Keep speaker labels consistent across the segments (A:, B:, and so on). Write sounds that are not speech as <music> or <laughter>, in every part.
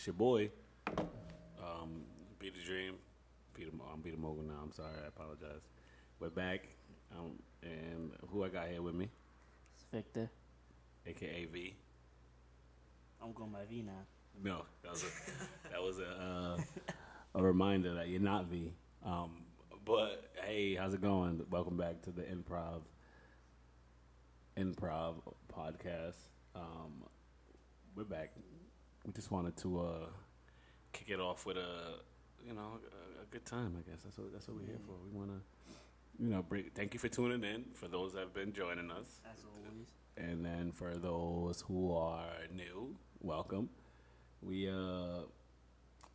A: It's your boy, um, Be the Dream. Peter, I'm Peter Mogul now. I'm sorry. I apologize. We're back. Um, and who I got here with me?
B: It's Victor.
A: AKA V.
B: I'm going by V now.
A: No, that was a, that was a, uh, a reminder that you're not V. Um, but hey, how's it going? Welcome back to the Improv Improv podcast. Um, we're back. We just wanted to uh, kick it off with a you know a, a good time. I guess that's what that's what we're here for. We want to you know break. Thank you for tuning in. For those that have been joining us,
B: As always.
A: and then for those who are new, welcome. We uh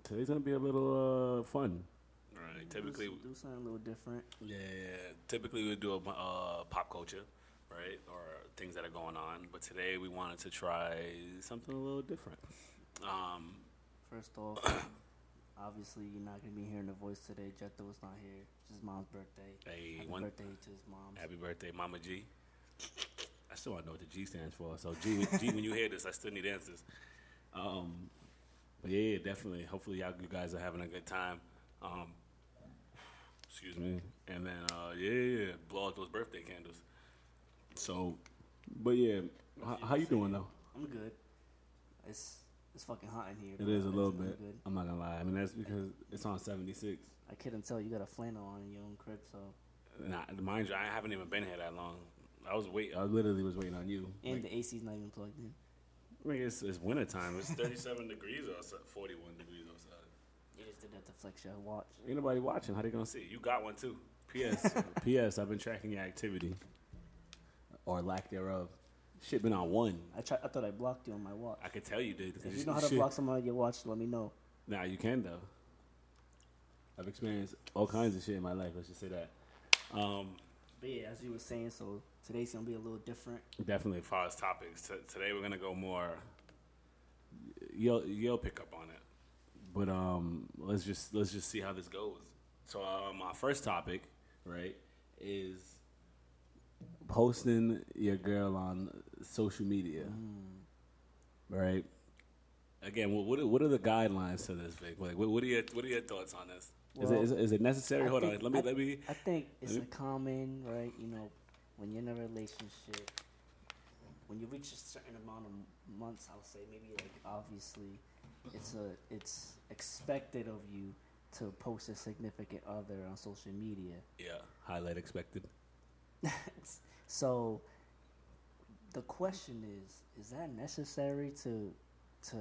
A: today's gonna be a little uh fun. Right. Typically,
B: do, do something a little different.
A: yeah, typically we do a uh, pop culture, right, or things that are going on. But today we wanted to try something a little different. Um,
B: First off, <coughs> obviously you're not gonna be hearing the voice today. Jetto is not here. It's his mom's birthday.
A: a
B: Happy
A: one
B: birthday to his mom.
A: happy birthday, Mama G. I still want to know what the G stands for. So G, G, when you hear this, I still need answers. Um, but yeah, definitely. Hopefully, y'all, you guys are having a good time. Um, excuse me. And then, uh, yeah, yeah, yeah, blow out those birthday candles. So, but yeah, how, how you doing though?
B: I'm good. It's it's fucking hot in here.
A: It is a little
B: I'm
A: bit.
B: Good.
A: I'm not gonna lie. I mean, that's because it's on 76.
B: I couldn't tell you got a flannel on in your own crib, so
A: Nah, mind you, I haven't even been here that long. I was wait. I literally was waiting on you.
B: and
A: Like,
B: the AC's not even plugged in.
A: I mean, it's, it's winter time. It's 37 <laughs> degrees outside, 41 degrees outside.
B: You just did that to flex your watch.
A: Ain't nobody watching. How they gonna see? You got one too. P.S. <laughs> P.S. I've been tracking your activity or lack thereof. Shit been on one.
B: I try, I thought I blocked you on my watch.
A: I could tell you did.
B: If you know how to
A: shit-
B: block someone on your watch, let me know.
A: Nah, you can though. I've experienced all kinds of shit in my life. Let's just say that. Um,
B: But yeah, as you were saying, so today's gonna be a little different.
A: definitely, as far as topics, t- today we're gonna go more. You'll you'll pick up on it, but um, let's just let's just see how this goes. So, um, our first topic, right, is posting your girl on social media, right? Again, what what are, what are the guidelines to this, Vic? Like, what, what are your what are your thoughts on this? is, it, is, it, is it necessary?
B: I
A: Hold on, let me
B: I-
A: let me.
B: I think it's
A: me-
B: common, right? You know, when you're in a relationship, when you reach a certain amount of months, I'll say maybe like obviously, it's a it's expected of you to post a significant other on social media.
A: Yeah, highlight expected. <laughs> <laughs>
B: So the question is, is that necessary to to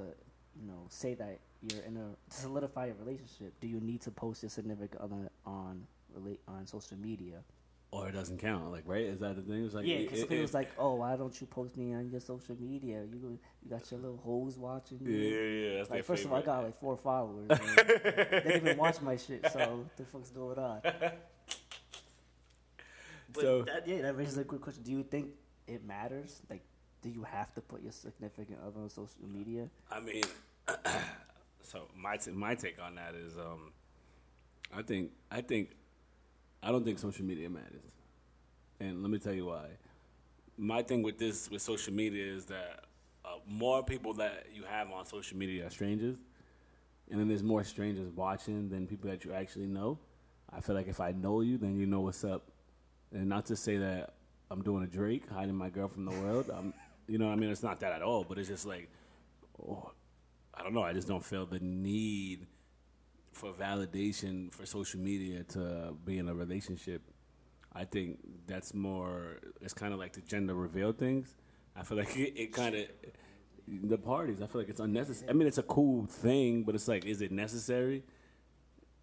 B: you know say that you're in a to solidify a relationship? Do you need to post your significant other on relate on social media?
A: Or it doesn't count, like right? Is that the thing? It's like
B: yeah,
A: it-
B: because
A: it-
B: it, was like, oh, why don't you post me on your social media? You you got your little hoes watching you.
A: yeah, yeah.
B: Like first of all, I got like four followers. <laughs> and they didn't even watch my shit. So the fuck's going on? <laughs> But
A: So-
B: that, yeah, that raises a good question. Do you think it matters? Like, do you have to put your significant other on social media?
A: I mean, <coughs> so my t- my take on that is, um, I think I think I don't think social media matters, and let me tell you why. My thing with this with social media is that uh, more people that you have on social media are strangers, and then there's more strangers watching than people that you actually know. I feel like if I know you, then you know what's up, and not to say that I'm doing a Drake, hiding my girl from the world. I'm, you know, I mean, it's not that at all. But it's just like, oh, I don't know. I just don't feel the need for validation for social media to be in a relationship. I think that's more. It's kind of like the gender reveal things. I feel like <laughs> it, it kind of the parties. I feel like it's unnecessary. I mean, it's a cool thing, but it's like, is it necessary?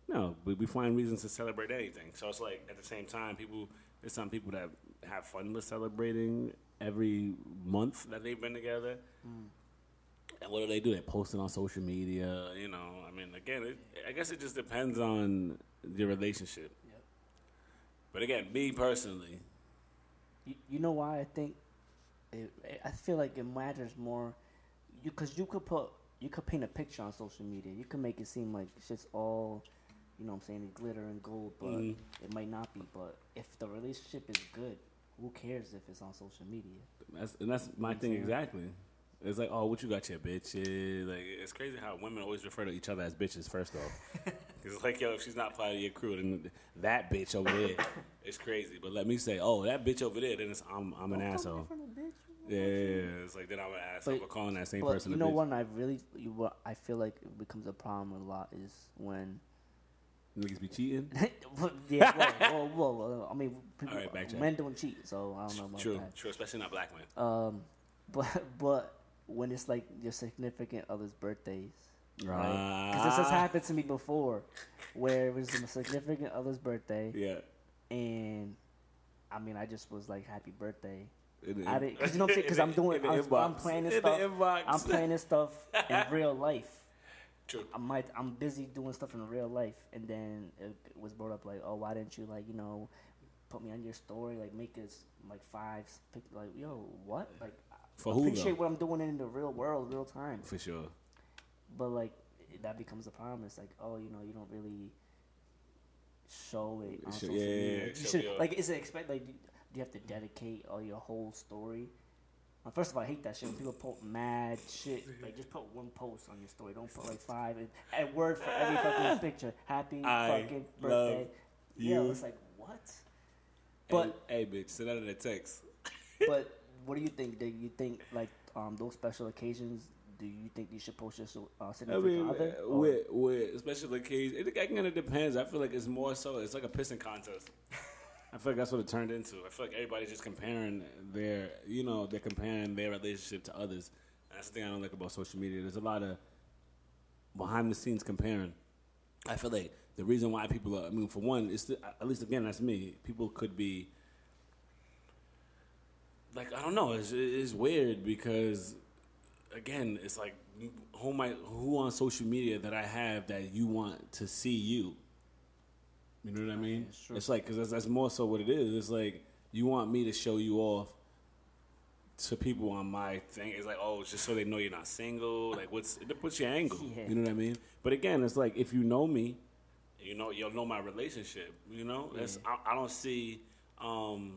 A: No, but we find reasons to celebrate anything. So it's like at the same time, people. There's some people that have fun with celebrating every month that they've been together. Mm. And what do they do? They post it on social media. You know, I mean, again, it, I guess it just depends on your relationship.
B: Yep.
A: But again, me personally,
B: You, you know why I think it, I feel like it matters more, because you could put you could paint a picture on social media. You could make it seem like it's just all, you know, what I'm saying glitter and gold, but
A: Mhm.
B: it might not be. But if the relationship is good, who cares if it's on social media?
A: that's and that's my thing exactly. It's like, oh, what you got your bitches? Like, it's crazy how women always refer to each other as bitches first off. <laughs> it's like, yo, if she's not part of your crew, then that bitch over there, <laughs> it's crazy. But let me say, oh, that bitch over there, then it's I'm I'm an asshole. Yeah, it's like then I'm an asshole for calling that same
B: But
A: person
B: you know what I really you, what I feel like it becomes a problem a lot is when
A: Niggas be cheating. <laughs>
B: yeah whoa, whoa, whoa, whoa. I mean people, <laughs>
A: All right,
B: men don't cheat so I don't know about
A: True,
B: that.
A: true, especially not black men.
B: Um, <laughs> but but when it's like your significant other's birthdays, right? Because this has
A: Ah.
B: happened to me before, where it was my significant other's birthday,
A: Yeah.
B: and I mean I just was like happy birthday.
A: In the
B: I didn't, cause you know what I'm saying? Because I'm doing, I'm, I'm playing this
A: In
B: stuff. I'm playing this stuff in real life.
A: True.
B: I might, I'm busy doing stuff in real life, and then it was brought up like, oh, why didn't you like, you know, put me on your story, like make us like five, pic- like, yo, what, like,
A: For who,
B: appreciate
A: though?
B: what I'm doing in the real world, real time,
A: For sure.
B: but like that becomes a problem. It's like, oh, you know, you don't really show it on
A: Show-
B: social
A: yeah, yeah,
B: media.
A: yeah,
B: You
A: show
B: should, like, is it expect like, do you have to dedicate all your whole story? Well, first of all, I hate that shit when people put mad shit. Like, just put one post on your story. Don't put like five and, and word for every fucking <laughs> picture. Happy
A: I
B: fucking
A: love
B: birthday. Yeah,
A: you.
B: it's like what?
A: But
B: But
A: hey, bitch, send out in a text. <laughs>
B: but what do you think? Do you think like um those special occasions? Do you think you should post your so- uh,
A: I mean,
B: other? Or-
A: with with special occasions, it, it kind of depends. I feel like it's more so. It's like a pissing contest. <laughs> I feel like that's what it turned into. I feel like everybody's just comparing their, you know, they're comparing their relationship to others. And that's the thing I don't like about social media. There's a lot of behind the scenes comparing. I feel like the reason why people are, I mean, for one, it's the, at least again, that's me. People could be like, I don't know. It's, it's weird because again, it's like who might who on social media that I have that you want to see you. You know what I mean?
B: it's true.
A: It's like because that's, that's more so what it is. It's like you want me to show you off to people on my thing. It's like oh, just so they know you're not single. Like what's what's your angle?
B: Yeah.
A: You know what I mean? But again, it's like if you know me, you know you'll know my relationship. You know, that's I, I don't see. um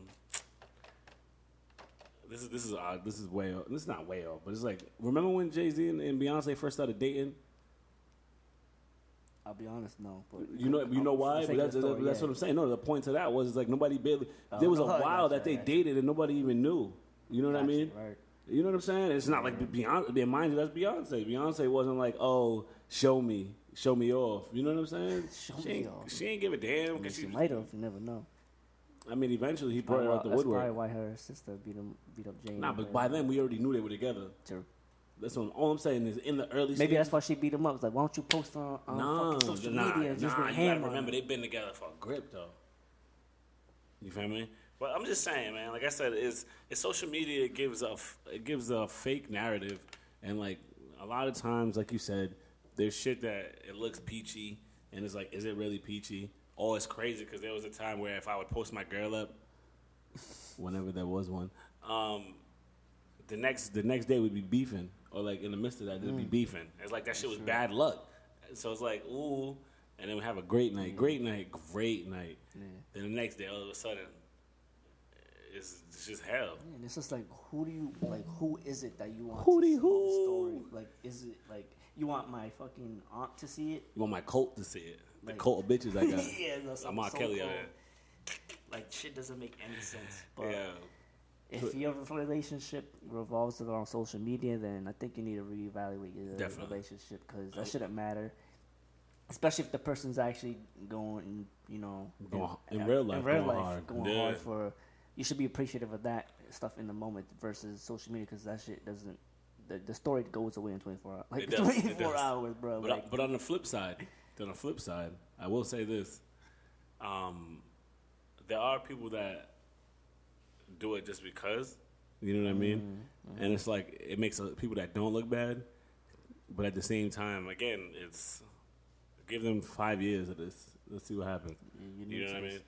A: this is this is odd. This is way off. This is not way off, but it's like remember when Jay Z and, and Beyonce first started dating?
B: I'll be honest, no. But
A: You know, you know why? But that's,
B: story,
A: that's
B: yeah.
A: what I'm saying. No, the point to that was like nobody barely.
B: Oh,
A: there was a
B: oh,
A: while
B: gotcha,
A: that they
B: gotcha.
A: dated and nobody even knew. You know what I mean?
B: right.
A: You know what I'm saying? It's not like Beyonce. Mind you, that's Beyonce. Beyonce wasn't like, oh, show me, show me off. You know what I'm saying? <laughs>
B: Show
A: she
B: me
A: ain't,
B: off.
A: She ain't give a damn
B: I mean,
A: because
B: she
A: she.
B: might have. You never know.
A: I mean, eventually he brought her
B: Well,
A: out the
B: that's
A: woodwork.
B: probably why her sister beat him, beat up Jane.
A: Nah, but by then we already knew they were together.
B: True.
A: That's what all I'm saying is in the early.
B: Maybe
A: stages-
B: that's why she beat him up. It's like, why don't you post on, on
A: No,
B: fucking social
A: nah,
B: media and just
A: nah, you gotta remember they've been together for a grip though. You feel me? But I'm just saying, man. Like I said, is it's social media gives a it gives a fake narrative, and like a lot of times, like you said, there's shit that it looks peachy, and it's like, is it really peachy? Oh, it's crazy because there was a time where if I would post my girl up, whenever there was one, um, the next the next day we'd be beefing, or like in the midst of that, there'd be mm. beefing. It's like that shit was bad luck. So it's like ooh, and then we have a great night, mm. great night, great night. Then the next day, all of a sudden, it's, it's just hell.
B: And it's just like, who do you like? Who is it that you want
A: Who
B: to
A: do
B: see
A: you-
B: the
A: who?
B: story? Like, is it like you want my fucking aunt to see it?
A: You want my cult to see it? The
B: Like-
A: cult of bitches I <laughs> got.
B: yeah, that's
A: I'm R. Kelly out here.
B: Like, shit doesn't make any sense. But
A: Yeah.
B: If your relationship revolves around social media, then I think you need to reevaluate your
A: Definitely.
B: relationship because that shouldn't matter. Especially if the person's actually going, you know,
A: Going- in real life,
B: in real
A: going
B: life,
A: hard.
B: going
A: Yeah.
B: hard for. You should be appreciative of that stuff in the moment versus social media because that shit doesn't. The, the story goes away in 24 hours. Like <laughs>
A: does, it
B: 24 hours, bro.
A: But,
B: like,
A: but on the flip side, on the flip side, I will say this: um, there are people that do it just because. You know what I mean?
B: Mm-hmm.
A: And it's like it makes uh, people that don't look bad, but at the same time, again, it's give them five years of this. Let's see what happens.
B: you
A: You know what I mean?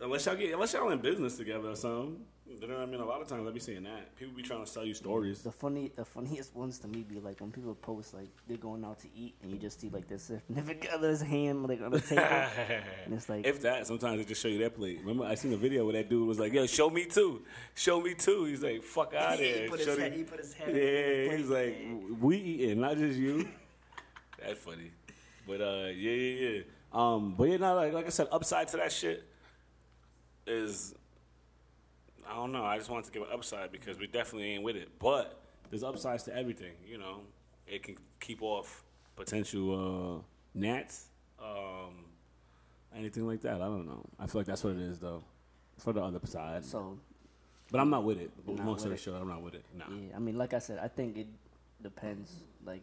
A: Unless y'all get, unless y'all in business together or something. You know what I mean? A lot of times I be seeing that people be trying to sell you stories.
B: The funny, the funniest ones to me be like when people post like they're going out to eat and you just see like their significant other's hand like on the <laughs> table, and it's like
A: If that, sometimes they just show you that plate. Remember, I seen a video where that dude was like, "Yo, show me too, show me too." He's like, "Fuck out <laughs>
B: He
A: here."
B: put his head- he put his head
A: Yeah, he's like. "We eating, not just you." <laughs> That's funny, but uh, yeah, yeah, yeah. Um, but yeah, no, like, like I said, upside to that shit is I don't know. I just wanted to give an upside because we definitely ain't with it. But there's upsides to everything. You know, it can keep off potential uh, gnats, um, anything like that. I don't know. I feel like that's what it is though. For the other side,
B: so.
A: but I'm not with it.
B: You're not
A: Most of the
B: it.
A: show, I'm not with it. Nah.
B: Yeah, I mean, like I said, I think it depends. Like,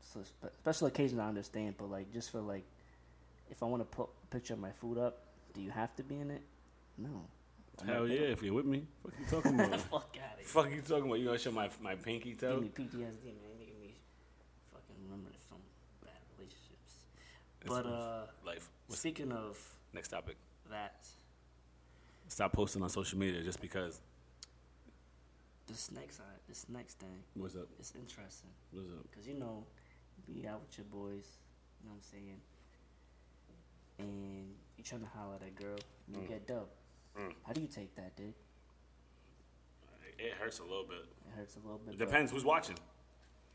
B: so spe- special occasion, I understand, but like just for like, if I want to put a picture of my food up, do you have to be in it? No.
A: Hell yeah, if you're with me, what you talking about? <laughs>
B: Fuck out of here.
A: fuck you talking about? You gonna show my my pinky toe?
B: Give me PTSD, man. Making me fucking remember some bad relationships.
A: It's
B: But uh,
A: life. What's
B: speaking of
A: next topic?
B: that,
A: Stop posting on social media just because.
B: this next side, this next thing,
A: What's up?
B: It's interesting.
A: What's up?
B: Cause you know, be out with your boys, you know what I'm saying, and you trying to holler at a girl, you
A: Mm.
B: get dubbed.
A: Mm.
B: How do you take that, dude?
A: It hurts a little bit.
B: It hurts a little bit.
A: It depends who's watching.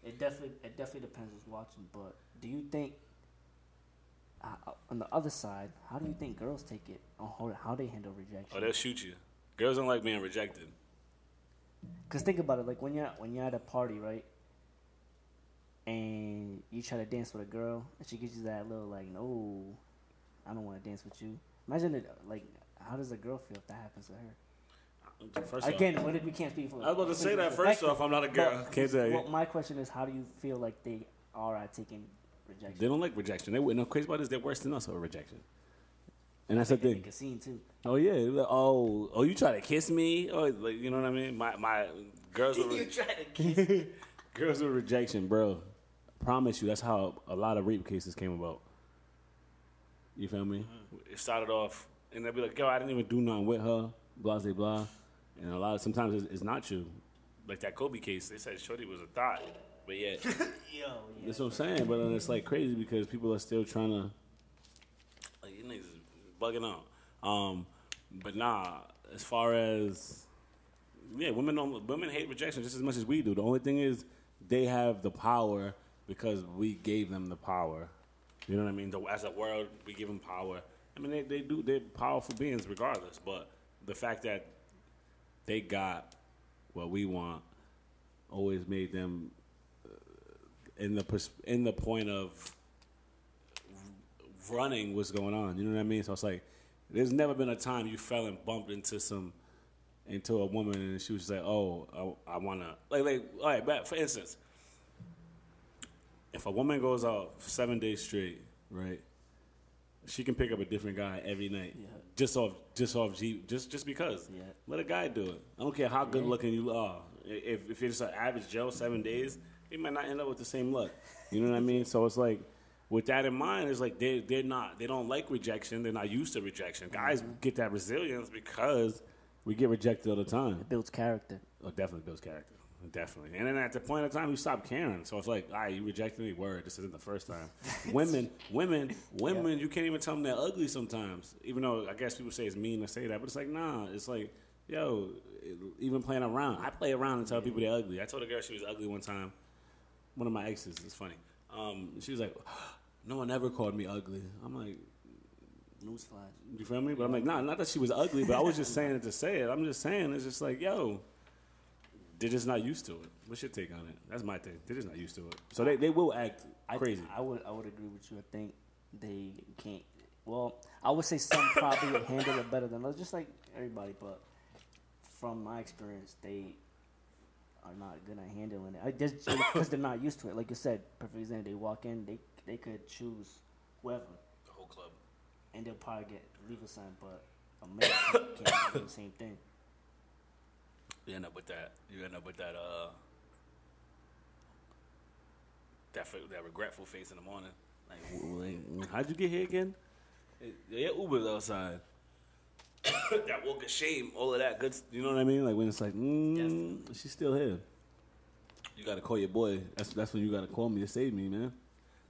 B: It definitely, it definitely depends who's watching. But do you think, uh, on the other side, how do you think girls take it? On how, how they handle rejection?
A: Oh, they'll shoot you. Girls don't like being rejected.
B: Cause think about it, like when you're when you're at a party, right? And you try to dance with a girl, and she gives you that little like, no, I don't want to dance with you. Imagine it, like, how does a girl feel if that happens to her?
A: First off,
B: Again, what if we can't speak for?
A: I was about to say that. First off, I'm not a girl.
B: but-
A: Can't tell you.
B: Well, my question is, how do you feel like they are at taking rejection?
A: They don't like rejection. They no crazy about this. They're worse than us over rejection. And that's the thing.
B: make a scene too.
A: Oh yeah. like, Oh, oh, you try to kiss me? Oh, like you know what I mean? My my girls with <laughs>
B: you
A: re-
B: try to kiss. <laughs>
A: girls with rejection, bro. Promise you, that's how a lot of rape cases came about. You feel me? Mm-hmm. It started off, and they'll be like, "Yo, I didn't even do nothing with her." Blah blah blah. And a lot of sometimes it's, it's not true. Like that Kobe case, they said Shorty was a thought, but yet <laughs>
B: Yo, yeah.
A: That's what I'm saying, but then it's like crazy because people are still trying to. Like, you niggas is bugging out. Um, but nah, as far as yeah, women don't women hate rejection just as much as we do. The only thing is they have the power because we gave them the power. You know what I mean? The, as a world, we give them power. I mean, they, they do. They're powerful beings regardless. But the fact that they got what we want always made them uh, in the pers- in the point of running what's going on. You know what I mean? So it's like there's never been a time you fell and bumped into some into a woman and she was like, "Oh, I, I want to like like all right." But for instance, if a woman goes out seven days straight, right? She can pick up a different guy every night,
B: Yeah.
A: just off just off G, just just because.
B: Yeah.
A: Let a guy do it. I don't care how good looking you are. If if you're just an average Joe, seven days, you might not end up with the same luck. You know what I mean? So it's like, with that in mind, it's like they they're not they don't like rejection. They're not used to rejection. Guys get that resilience because we get rejected all the time.
B: It builds character.
A: Oh, definitely builds character. Definitely. And then at the point of time, you stop caring. So it's like, all right, you rejected me. Word, this isn't the first time. <laughs> women, women, women, you can't even tell them they're ugly sometimes. Even though I guess people say it's mean to say that, but it's like, nah, it's like, yo, even playing around. I play around and tell people they're ugly. I told a girl she was ugly one time. One of my exes, it's funny. Um, she was like, <gasps> no one ever called me ugly. I'm like,
B: Newsflash.
A: you feel me? But I'm like, nah, not that she was ugly, but I was just <laughs> saying it to say it. I'm just saying it's just like, yo, they're just not used to it. What's your take on it? That's my thing. They're just not used to it. So they, they will act
B: I,
A: crazy.
B: I would I would agree with you. I think they can't. Well, I would say some probably would handle it better than others, just like everybody. But from my experience, they are not good at handling it. I just because they're not used to it. Like you said, perfect example. They walk in, they they could choose whoever,
A: the whole club.
B: and they'll probably get legal sign. But a man can't do the same thing.
A: You end up with that. You end up with that. Uh, that that regretful face in the morning. Like, w- how'd you get here again? Yeah, Uber's outside. <coughs> that walk of shame, all of that good. You know what I mean? Like when it's like, mm, she's still here. You gotta call your boy. That's that's when you gotta call me to save me, man.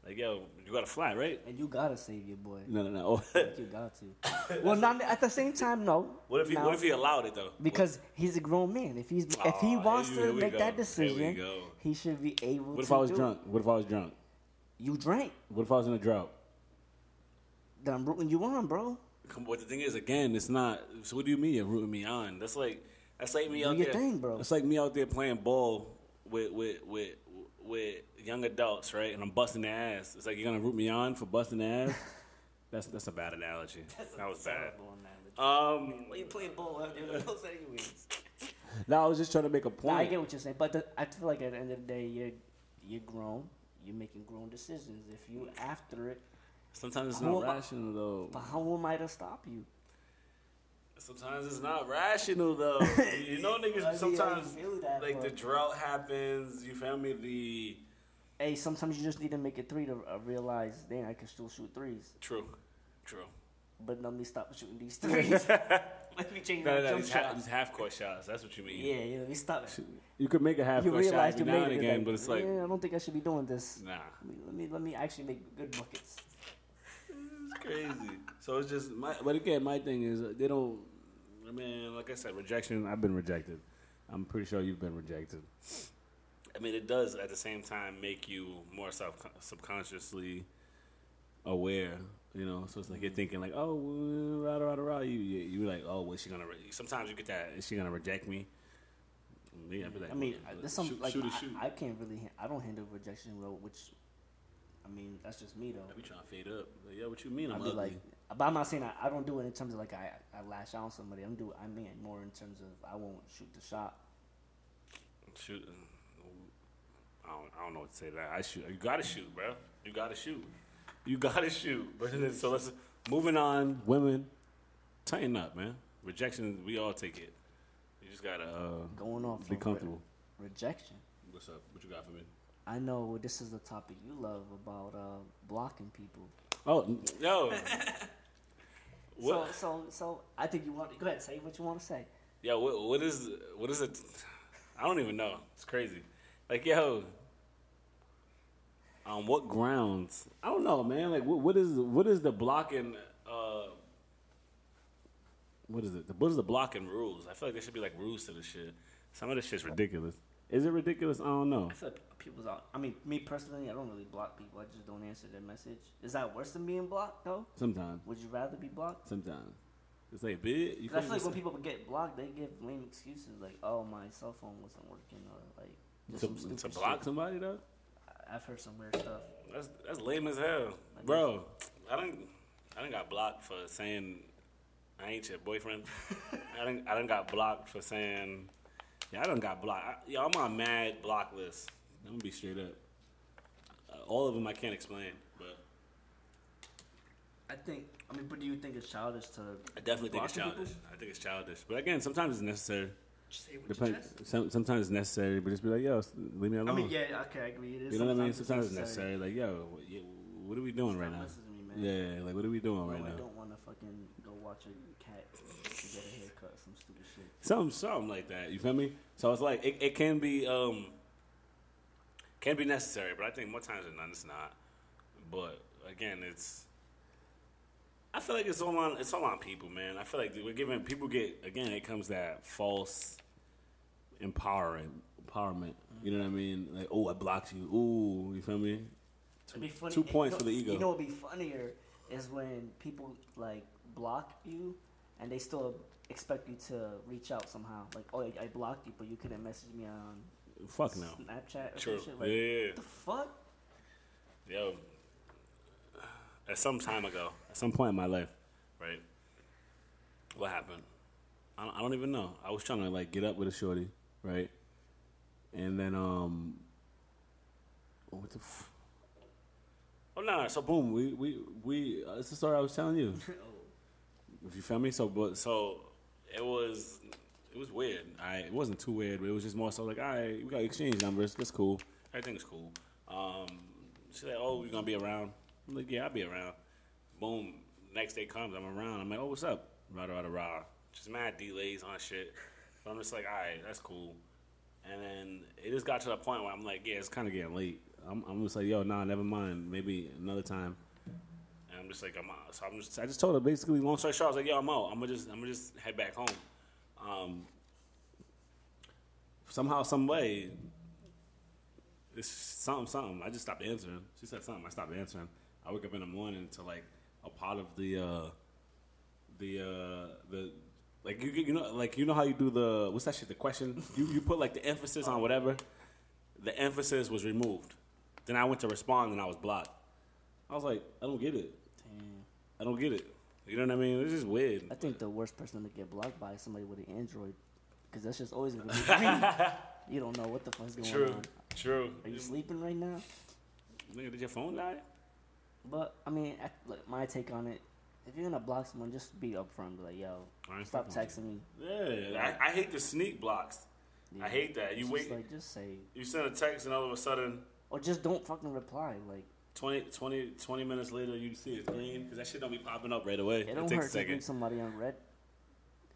A: Like yo, you gotta fly, right?
B: And you gotta save your boy.
A: No, no, no.
B: you got to. <laughs> well, not at the same time, no.
A: what if he
B: Now,
A: What if he allowed it though?
B: Because he's a grown man. If he's if he
A: Aw,
B: wants
A: here
B: to make
A: go.
B: that decision, he should be able to.
A: What if
B: to
A: I was
B: do
A: drunk? What if I was drunk?
B: You drank.
A: What if I was in a drought?
B: Then I'm rooting you on, bro.
A: Come, but the thing is, again, it's not. So what do you mean you're rooting me on? That's like that's like me
B: Do
A: out
B: your
A: there.
B: thing, bro.
A: It's like me out there playing ball with with with with young adults, right? And I'm busting their ass. It's like you're gonna root me on for busting their ass. <laughs> that's that's a bad analogy. that was bad. Um,
B: Why you playing ball out there anyways?
A: no, I was just trying to make a
B: Nah,
A: point.
B: I get what you're saying, but the, I feel like at the end of the day, you're you're grown. You're making grown decisions. If you after it,
A: Sometimes it's not
B: am I-
A: rational though.
B: but how am I to stop you?
A: Sometimes it's not rational though. <laughs> you know,
B: I mean, I
A: niggas. Sometimes
B: that,
A: like the drought happens. You feel me? The
B: Hey, sometimes you just need to make it three to uh, realize, dang, I can still shoot threes.
A: true, true.
B: But let me stop shooting these <laughs> threes. <laughs> let me change
A: No,
B: my
A: no,
B: jump
A: these, half, these half court shots. That's what you mean.
B: Yeah, yeah, let me stop. Shooting.
A: You could make a half
B: You
A: court shot
B: realize
A: every
B: you
A: now
B: made
A: and
B: it,
A: again,
B: like,
A: but it's like,
B: yeah, I don't think I should be doing this.
A: nah,
B: Let me let me, let me actually make good buckets.
A: it's crazy. So it's just, my, but again, my thing is uh, they don't. I mean, like I said, rejection. I've been rejected. I'm pretty sure you've been rejected. I mean, it does at the same time make you more self subconsciously aware. You know, so it's like you're mm-hmm. thinking like, oh, rah rah rah rah. You you you like, oh, well, she gonna. Re-? Sometimes you get that. Is she gonna reject me? Yeah, I'd be mm-hmm. like,
B: I mean,
A: oh,
B: there's some
A: shoot,
B: like
A: shoot,
B: I,
A: shoot.
B: I can't really. I don't handle rejection well, which, I mean, that's just me though.
A: I be trying to fade up. Like, yeah, what you mean? I'm
B: I'd be
A: ugly.
B: like, but I'm not saying I, I don't do it in terms of like I, I lash out on somebody. I'm do I mean more in terms of I won't shoot the shot.
A: Shoot. I don't, I don't know what to say to that. I shoot. You gotta shoot, bro. You gotta shoot. You gotta shoot. <laughs> But then- so let's moving on. Women, tighten up, man. Rejection, we all take it. You just gotta uh,
B: Going off
A: be comfortable.
B: Re- rejection.
A: What's up? What you got for me?
B: I know this is the topic you love about uh, blocking people.
A: Oh, n- <laughs> yo.
B: So so so I think you want to go ahead and say what you want to say.
A: Yo, what, what is what is it? I don't even know. It's crazy. Like, yo, on what grounds? I don't know, man. Like, what, what is what is the blocking? Uh, what is it? What is the blocking rules? I feel like there should be like rules to this shit. Some of this shit's ridiculous. Is it ridiculous? I don't know.
B: I feel like people's out. I mean, me personally, I don't really block people. I just don't answer their message. Is that worse than being blocked though?
A: Sometimes,
B: Would you rather be blocked?
A: sometimes it's like, bitch. You
B: 'Cause I feel like when people get blocked, they give lame excuses like, "Oh, my cell phone wasn't working," or like just some
A: to,
B: stupid
A: to block
B: shit.
A: somebody though.
B: I- I've heard some weird stuff.
A: That's that's lame as hell, bro. I didn't I didn't got blocked for saying I ain't your boyfriend. <laughs> I didn't I didn't got blocked for saying yeah I done got blocked. I, yo, I'm on mad block list. I'm gonna be straight up. Uh, all of them I can't explain, but
B: I think. I mean, but do you think it's childish to?
A: I definitely think it's childish.
B: people?
A: I think it's childish, but again, sometimes it's necessary.
B: Just say what
A: Depend,
B: you just.
A: some, sometimes it's necessary, but just be like, yo, leave me alone.
B: I mean, yeah, okay, I agree. It is.
A: you know what I mean? Sometimes it's necessary. Like, yo, what, yeah, what are we doing right now?
B: Me, man.
A: Yeah, like what are we doing
B: No,
A: right
B: I
A: now?
B: I don't want to fucking go watch a cat get a haircut, some stupid shit.
A: Something, something like that. You feel me? So it's like it, it can be, um, can be necessary, but I think more times than not, it's not. But again, it's. I feel like it's all on it's all on people, man. I feel like we're giving people get again. It comes that false empowering empowerment. You know what I mean? Like, oh, I blocked you. Ooh, you feel me?
B: Be funny.
A: two points
B: you know,
A: for the ego.
B: You know what'd be funnier is when people like block you and they still expect you to reach out somehow. Like, oh, I, I blocked you, but you couldn't message me on
A: Fuck no.
B: Snapchat or
A: True.
B: some shit.
A: Yeah,
B: Like,
A: yeah, yeah.
B: what the fuck?
A: Yo, at some time ago, at some point in my life, right? What happened? I don't, I don't even know. I was trying to like get up with a shorty, right? And then um, what the? F- oh no! no, So boom, we we we. Uh, it's the story I was telling you. <laughs> If you feel me, so but so it was it was weird. I it wasn't too weird, but it was just more so like, all right, we got exchange numbers. That's cool. Everything's cool. Um, she's like, oh, you're gonna be around? I'm like, yeah, I'll be around. Boom. Next day comes, I'm around. I'm like, oh, what's up? Rah rah rah just mad delays on shit. But I'm just like, all right, that's cool. And then it just got to the point where I'm like, yeah, it's kind of getting late. I'm, I'm just like, yo, nah, never mind. Maybe another time. Just like, I'm out. So I'm just, I just told her basically, long story short, I was like, yo, I'm out. I'm gonna just, I'm gonna just head back home. Um, somehow, some way, it's something, something. I just stopped answering. She said something. I stopped answering. I wake up in the morning to like a part of the, uh, the, uh, the. Like you, you know, like you know how you do the what's that shit? The question you you put like the emphasis on whatever. The emphasis was removed. Then I went to respond and I was blocked. I was like, I don't get it.
B: Damn.
A: I don't get it. You know what I mean? It's just weird.
B: I think the worst person to get blocked by is somebody with an Android, because that's just always gonna be <laughs> green. you don't know what the fuck's going
A: True,
B: on.
A: true. True.
B: Are you sleeping right now?
A: Nigga, did your phone die?
B: But I mean, I, look, my take on it: if you're gonna block someone, just be upfront. Be like, yo,
A: I
B: stop
A: fucking
B: texting me.
A: Yeah, I, I hate the sneak blocks.
B: Yeah.
A: I hate that. You
B: It's
A: wait,
B: like, just say,
A: you send a text, and all of a sudden,
B: or just don't fucking reply. Like,
A: 20, 20, 20 minutes later, you see it's green because that shit don't be popping up right away.
B: it
A: It,
B: don't
A: takes
B: hurt
A: a
B: to leave somebody on red.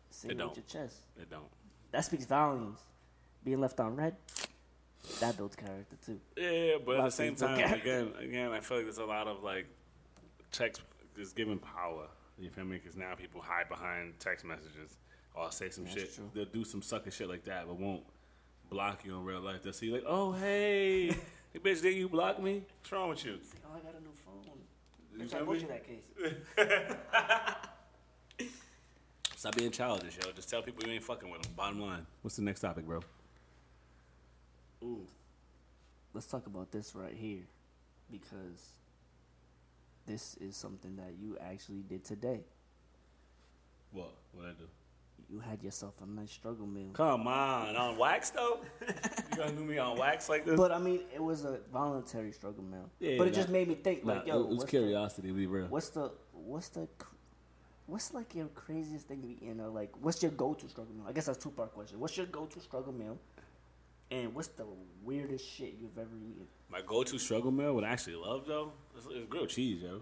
B: Say
A: It
B: it
A: don't.
B: with your chest.
A: It don't.
B: That speaks volumes. Being left on red, that builds character too.
A: Yeah, but at the same time, again, again, I feel like there's a lot of like text is giving power. You feel me? Because now people hide behind text messages or say some
B: That's
A: shit.
B: true.
A: They'll do some sucker shit like that, but won't block you in real life. They'll see like, oh hey, <laughs> hey bitch, did you block me? What's wrong with you?
B: Say, oh, I got a new phone.
A: You
B: Bitch, I
A: feel
B: bought you that case. <laughs>
A: Stop being childish, yo. Just tell people you ain't fucking with them. Bottom line. What's the next topic, bro?
B: Ooh. Let's talk about this right here because this is something that you actually did today.
A: What? What I do?
B: You had yourself a nice struggle meal.
A: Come on, on wax though. <laughs> you gonna do me on wax like this?
B: But I mean, it was a voluntary struggle meal.
A: Yeah,
B: but it
A: that-
B: just made me think,
A: Nah,
B: like, yo,
A: it was
B: what's
A: curiosity. to be real.
B: What's the what's the what's like your craziest thing to be in, or like what's your go-to struggle meal? I guess that's two part question. What's your go-to struggle meal, and what's the weirdest shit you've ever eaten?
A: My go-to struggle meal, what I actually love though, is grilled cheese, yo.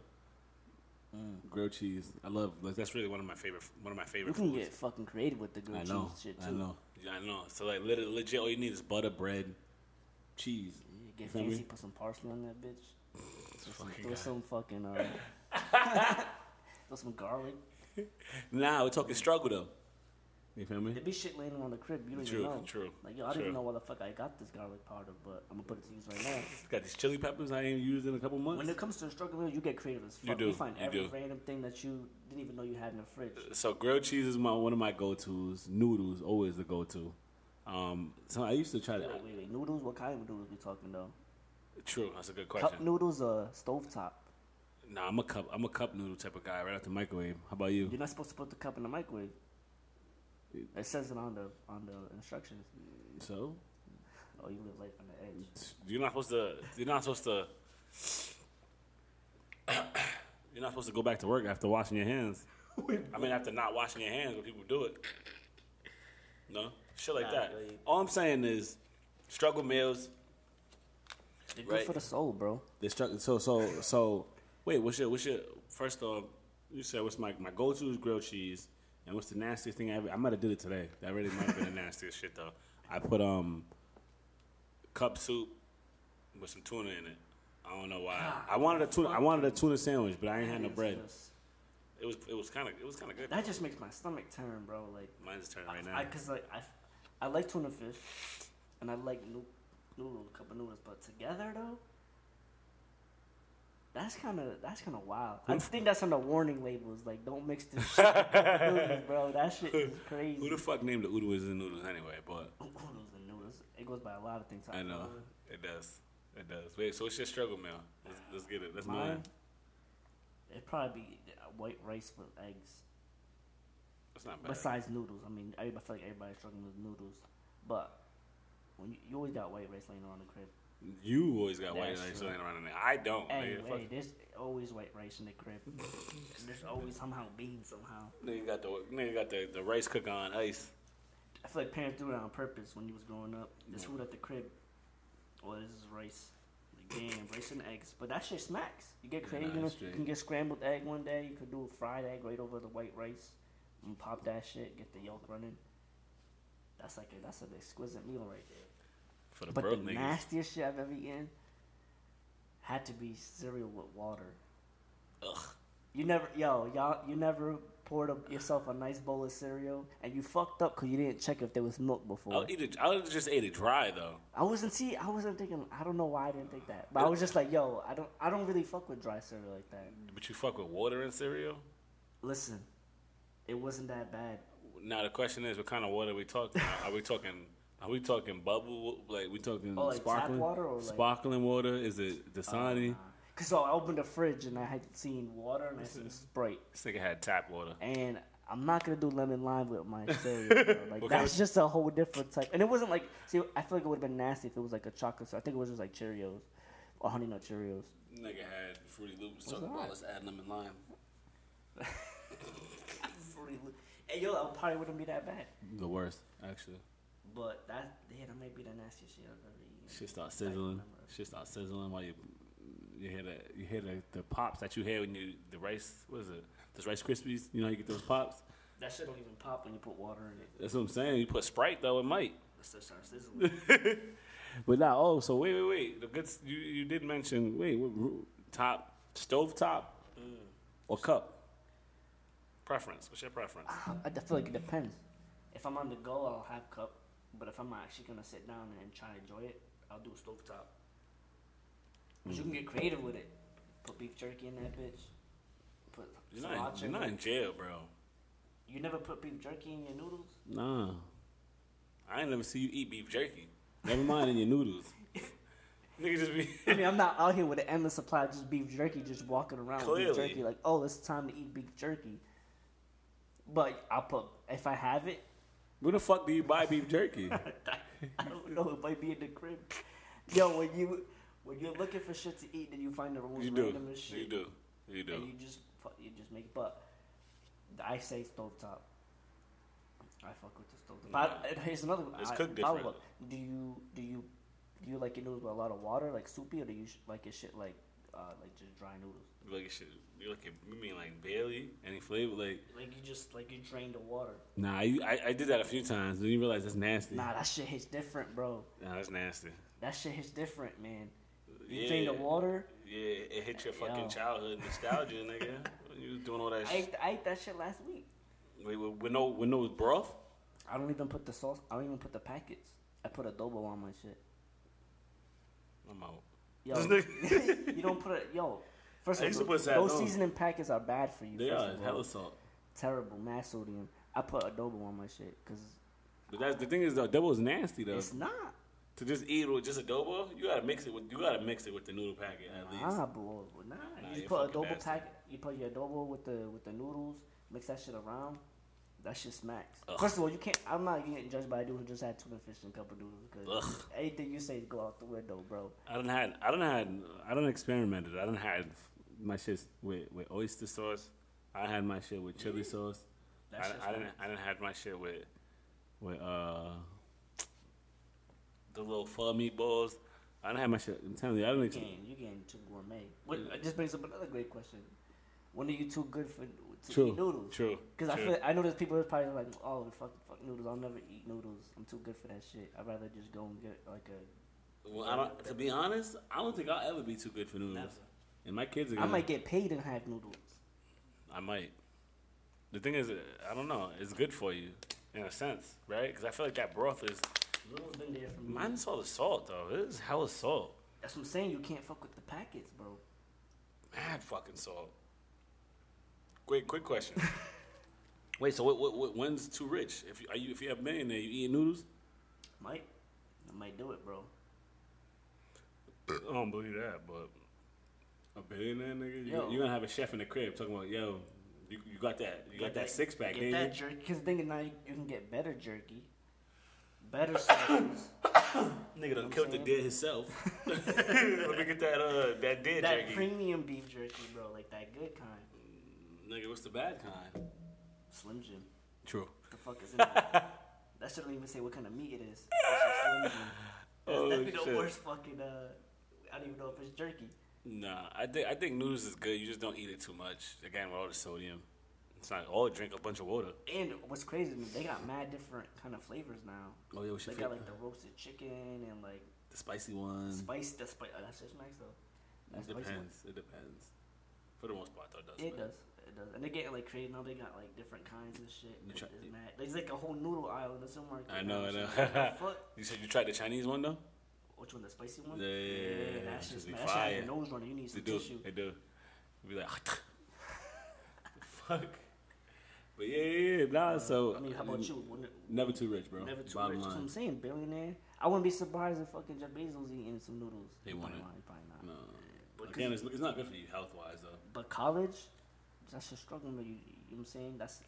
A: Grilled cheese, I love. Like that's really one of my favorite. One of my favorite.
B: You
A: favorite
B: can
A: foods.
B: get fucking creative with the grilled
A: I know.
B: cheese shit too.
A: I know. Yeah, I know. So like, literally, legit, all you need is butter, bread, cheese.
B: Yeah, get
A: feel me?
B: fancy, put some parsley on that bitch. Throw some,
A: fucking
B: throw
A: guy.
B: some fucking uh, <laughs> throw some garlic.
A: Nah, we're talking struggle though. You feel me?
B: There be shit laying around the crib. You don't
A: True,
B: even know.
A: true,
B: Like yo, I don't even know where the fuck I got this garlic powder, but I'm gonna put it to use right now. <sighs>
A: Got these chili peppers I ain't used in a couple months.
B: When it comes to the struggle meal, you get creative as fuck.
A: You do, You
B: find
A: you
B: every
A: do.
B: random thing that you didn't even know you had in the fridge.
A: So grilled cheese is my one of my go-tos. Noodles always the go-to. Um, so I used to try to.
B: Wait, wait, wait. Noodles? What kind of noodles we talking though?
A: True, that's a good question.
B: Cup
A: question.
B: noodles or stovetop?
A: Nah, I'm a cup. I'm a cup noodle type of guy, right out the microwave. How about you?
B: You're not supposed to put the cup in the microwave. It says it on the on the instructions.
A: So
B: Oh, you live life on the edge.
A: you're not supposed to. You're not supposed to. <coughs> You're not supposed to go back to work after washing your hands. I mean, after not washing your hands when people do it. No, shit like
B: Nah,
A: that.
B: really.
A: All I'm saying is, struggle meals.
B: They're good
A: Right.
B: for the soul, bro.
A: They struggle. So so so. Wait, what's your what's your first off? You said what's my my go to is grilled cheese, and what's the nastiest thing I ever? I might have did it today. That really might have been the nastiest shit though. I put um cup soup with some tuna in it. I don't know why.
B: God,
A: I wanted a tuna. I wanted a tuna sandwich, but I ain't had no bread.
B: just-
A: It was it was kind of it was kind of good.
B: That just makes my stomach turn, bro. Like,
A: Mine's turning right now.
B: I, cause like I, I like tuna fish, and I like noo- noodle, cup of noodles, but together though, that's kind of that's kind of wild. I think that's on the warning labels, like don't mix this <laughs> shit with noodles, bro. That shit is crazy.
A: Who the fuck named the oodles and noodles anyway? But
B: Noodles and noodles. It goes by a lot of things.
A: I know it does. It does. Wait, so what's your struggle meal? Let's, let's get it. That's mine.
B: Mine, it'd probably be uh, white rice with eggs.
A: That's not bad.
B: Besides noodles, I mean, I feel like everybody's struggling with noodles, but when you, you always got white rice laying around the crib.
A: You always got white
B: That's
A: rice
B: true.
A: laying around in there. I don't.
B: Hey,
A: nigga.
B: Hey, there's always white rice in the crib. <laughs> there's always somehow beans somehow.
A: Nigga got the nigga got the, the rice cooker on ice.
B: I feel like parents do it on purpose when you was growing up. There's food at the crib. Oh, this is rice. Like, damn, rice and eggs. But that shit smacks. You get
A: Yeah,
B: creative.
A: nah,
B: you, know, you can get scrambled egg one day. You could do a fried egg right over the white rice. and pop that shit, get the yolk running. That's like a, that's an exquisite meal right there.
A: For the
B: But the
A: niggas.
B: nastiest shit I've ever eaten had to be cereal with water.
A: Ugh.
B: You never, yo, y'all, you never poured a, yourself a nice bowl of cereal and you fucked up because you didn't check if there was milk before.
A: I'll eat it. I'll just ate it dry though.
B: I wasn't see, I wasn't thinking. I don't know why I didn't think that, but I was just like, yo, I don't, I don't really fuck with dry cereal like that.
A: But you fuck with water and cereal.
B: Listen, it wasn't that bad.
A: Now the question is, what kind of water are we talking? About? are we talking? Are we talking bubble? Like we talking
B: Oh, like
A: sparkling
B: water or like-
A: sparkling water? Is it oh, Dasani?
B: Cause so I opened the fridge and I had seen water and I seen Sprite,
A: this nigga had tap water.
B: and I'm not gonna do lemon lime with my <laughs> cereal. Bro. Like
A: What
B: that's just a whole different type. And it wasn't like, see, I feel like it would have been nasty if it was like a chocolate. So I think it was just like Cheerios or Honey Nut Cheerios.
A: Nigga had Fruity Loops.
B: What's
A: Talking
B: that?
A: about let's add lemon lime. <laughs>
B: Fruity Loop- Hey yo, I probably wouldn't be that bad.
A: The worst, actually.
B: But that yeah, that might be the nastiest shit I've ever eaten.
A: Shit start sizzling. Shit start sizzling while you you hear the you hear the, the pops that you hear when you the rice. What is it? Those Rice Krispies. You know how you get those pops.
B: That shit don't even pop when you put water in it.
A: That's what I'm saying. You put Sprite though, it might.
B: It still starts sizzling. <laughs>
A: But now, oh, so wait, wait, wait. The good you you did mention wait, what, top stove top mm. or cup preference. What's your preference?
B: Uh, I feel like it depends. If I'm on the go, I'll have cup. But if I'm actually gonna sit down and try to enjoy it, I'll do a stovetop. Cause you can get creative with it. Put beef jerky in that bitch. Put
A: You're not, in, you're not in jail, bro.
B: You never put beef jerky in your noodles?
A: Nah, I ain't never see you eat beef jerky. Never mind in your noodles. <laughs> Nigga just be.
B: I mean, I'm not out here with an endless supply of just beef jerky, just walking around with beef jerky. Like, oh, it's time to eat beef jerky. But I'll put if I have it.
A: Where the fuck do you buy beef jerky? <laughs>
B: I don't know. It might be in the crib. Yo, when you when you're looking for shit to eat, then you find the most
A: You do.
B: randomest shit.
A: You do. You do.
B: And you just you just make. It but I say stovetop. I fuck with the stovetop. But I- here's another.
A: It's
B: I-
A: cooked
B: follow
A: different.
B: up. Do you do you do you like your noodles with a lot of water, like soupy, or do you sh- like your shit like uh, like just dry noodles?
A: You like shit. You like it, you mean like barely any flavor? Like
B: Like you just like you drain the water.
A: nah, I, I I did that a few times. Then you realize that's nasty.
B: Nah, that shit hits different, bro.
A: Nah, that's nasty.
B: That shit hits different, man. You
A: Yeah.
B: drain the water.
A: Yeah, it hit your fucking
B: Yo.
A: childhood nostalgia, <laughs> nigga. You was doing all that
B: I
A: shit.
B: ate, I ate that shit last week.
A: Wait, with, with no with no broth.
B: I don't even put the sauce. I don't even put the packets. I put adobo on my shit.
A: I'm out.
B: Yo, <laughs> <laughs> you don't put it. Yo, first of all, those
A: Sazon.
B: seasoning packets are bad for you.
A: They are
B: of
A: hella salt.
B: terrible, mass sodium. I put adobo on my shit because
A: But that's the thing is though, adobo is nasty though.
B: it's not.
A: To just eat with just adobo, you gotta mix it with you gotta mix it with the noodle packet at least.
B: Nah, bro, nah.
A: Nah,
B: You just put adobo
A: nasty.
B: pack. You put your adobo with the with the noodles. Mix that shit around. That shit smacks.
A: Ugh.
B: First of all, you can't. I'm not getting judged by a dude who just had tuna fish and a cup of noodles because
A: Ugh.
B: anything you say go out the window, bro.
A: I don't had I don't had I don't experimented. I don't had my shit with, with oyster sauce. I had my shit with chili sauce.
B: That
A: I, I didn't
B: nice.
A: I didn't have my shit with with uh the little pho meatballs. I didn't have my shit. I'm telling you, I don't.
B: You
A: Ex-
B: getting, you getting too gourmet. What, it just brings up another great question. When are you too good for to
A: True.
B: eat noodles?
A: True.
B: Because I feel I know there's people that's probably like, oh fuck, fuck noodles. I'll never eat noodles. I'm too good for that shit. I'd rather just go and get like a.
A: Well, I don't. To be honest, I don't think I'll ever be too good for noodles.
B: Never.
A: And my kids are.
B: I
A: Gonna, I
B: might get paid and have noodles.
A: I might. The thing is, I don't know. It's good for you, in a sense, right? Because I feel like that broth is.
B: Noodles been there for me.
A: Minus all the salt, though. It is hella salt.
B: That's what I'm saying. You can't fuck with the packets, bro.
A: Mad fucking salt. Quick, quick question. <laughs> Wait, so what, what, what? When's too rich? If you, are you if you have a millionaire, you eating noodles?
B: Might, I might do it, bro.
A: I don't believe that, but a billionaire nigga, you,
B: Yo.
A: you're gonna have a chef in the crib talking about, yo, you, you got that, you got that six pack,
B: Get
A: didn't
B: that
A: you?
B: jerky. Because thinking now you, you can get better jerky, better sauces. <coughs>
A: Nigga done
B: I'm
A: killed the
B: saying?
A: deer himself. <laughs> Let me get that uh that deer
B: that
A: jerky.
B: premium beef jerky, bro, like that good kind.
A: Nigga, what's the bad kind?
B: Slim Jim.
A: True.
B: What the fuck is in that? <laughs> that shouldn't even say what kind of meat it is. That's just Slim Jim. That's
A: Oh,
B: that'd be the
A: shit.
B: worst fucking. Uh, I don't even know if it's jerky.
A: Nah, I think I think noodles is good. You just don't eat it too much. Again, with all the sodium. It's not all drink a bunch of water.
B: And what's crazy, is they got mad different kind of flavors now.
A: Oh yeah, what's
B: They
A: your
B: got
A: favorite?
B: like the roasted chicken and like
A: the spicy one.
B: spice. The spice. Uh, that's just nice though.
A: It
B: That's spicy one.
A: depends. It depends. For the most part, though, it does.
B: It
A: man.
B: does. It does. And they're getting like crazy now. They got like different kinds of shit.
A: You
B: It's
A: try-
B: mad. There's like a whole noodle aisle in the supermarket.
A: I
B: now.
A: know, I know.
B: What the <laughs> fuck?
A: You said you tried the Chinese one though.
B: Which one? The spicy one?
A: Yeah, yeah, yeah, yeah,
B: that
A: it
B: shit's
A: should be
B: mad. That shit has your
A: fire.
B: nose running. You need
A: They
B: some
A: do.
B: tissue.
A: They do. Be like, <laughs> fuck. But yeah, yeah, yeah. Nah. Uh, so
B: I mean, how about you?
A: Never too rich, bro.
B: Never too
A: Bottom
B: rich. That's what. I'm saying, billionaire. I wouldn't be surprised if fucking Jeff Bezos eating some noodles.
A: He
B: probably
A: wouldn't.
B: probably not.
A: No.
B: But
A: Again, it's, it's not good for you health wise though.
B: But college, that's a struggle. You, you know what I'm saying? That's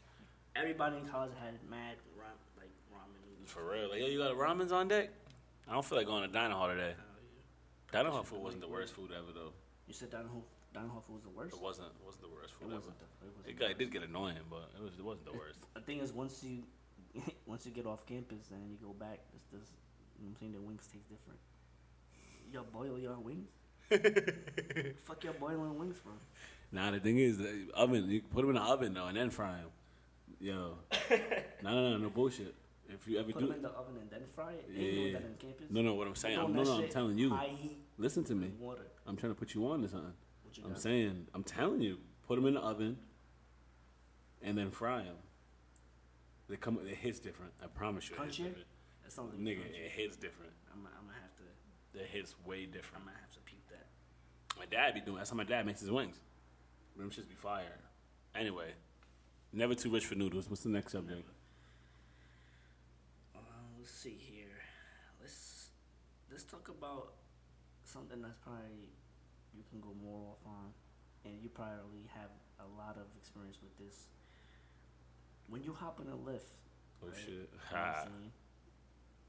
B: everybody in college had mad ram, like ramen noodles.
A: For real. Like, yo, you got ramens on deck? I don't feel like going to diner hall today.
B: Hell yeah.
A: Diner hall food wasn't the worst food ever though.
B: You said Dino Hall, Dino Hall food was the worst.
A: It wasn't. It wasn't the worst
B: It
A: food ever.
B: wasn't. The, it wasn't
A: It,
B: the
A: got, it did get annoying, but it was. It wasn't the worst.
B: The thing is, once you <laughs> once you get off campus and you go back, it's this. You know I'm saying? The wings taste different. Y'all boil your wings? <laughs> Fuck y'all boiling wings from?
A: Nah, the thing is, the oven. You put them in the oven though, and then fry them. Yo, no, no, no, no bullshit. If you ever
B: Put
A: do,
B: them in the oven and then fry it.
A: Yeah, yeah.
B: campus.
A: no, no. What I'm saying, I'm, no, no. I'm telling you. Listen to me.
B: water.
A: I'm trying to put you on to something. I'm saying, I'm telling you, put them in the oven, and then fry them. They come. It hits different. I promise you. It hits
B: Crunchier?
A: different.
B: That sounds like
A: Nigga,
B: crunchy.
A: it hits different.
B: I'm, I'm gonna have to.
A: It hits way different.
B: I'm gonna have to peep that.
A: My dad be doing. That's how my dad makes his wings. Them shits be fire. Anyway, never too rich for noodles. What's the next subject?
B: Uh, let's see here. Let's let's talk about something that's probably you can go more off on, and you probably have a lot of experience with this. When you hop in a Lyft,
A: Oh
B: Right.
A: shit.
B: you know what I'm <laughs>
A: Ha.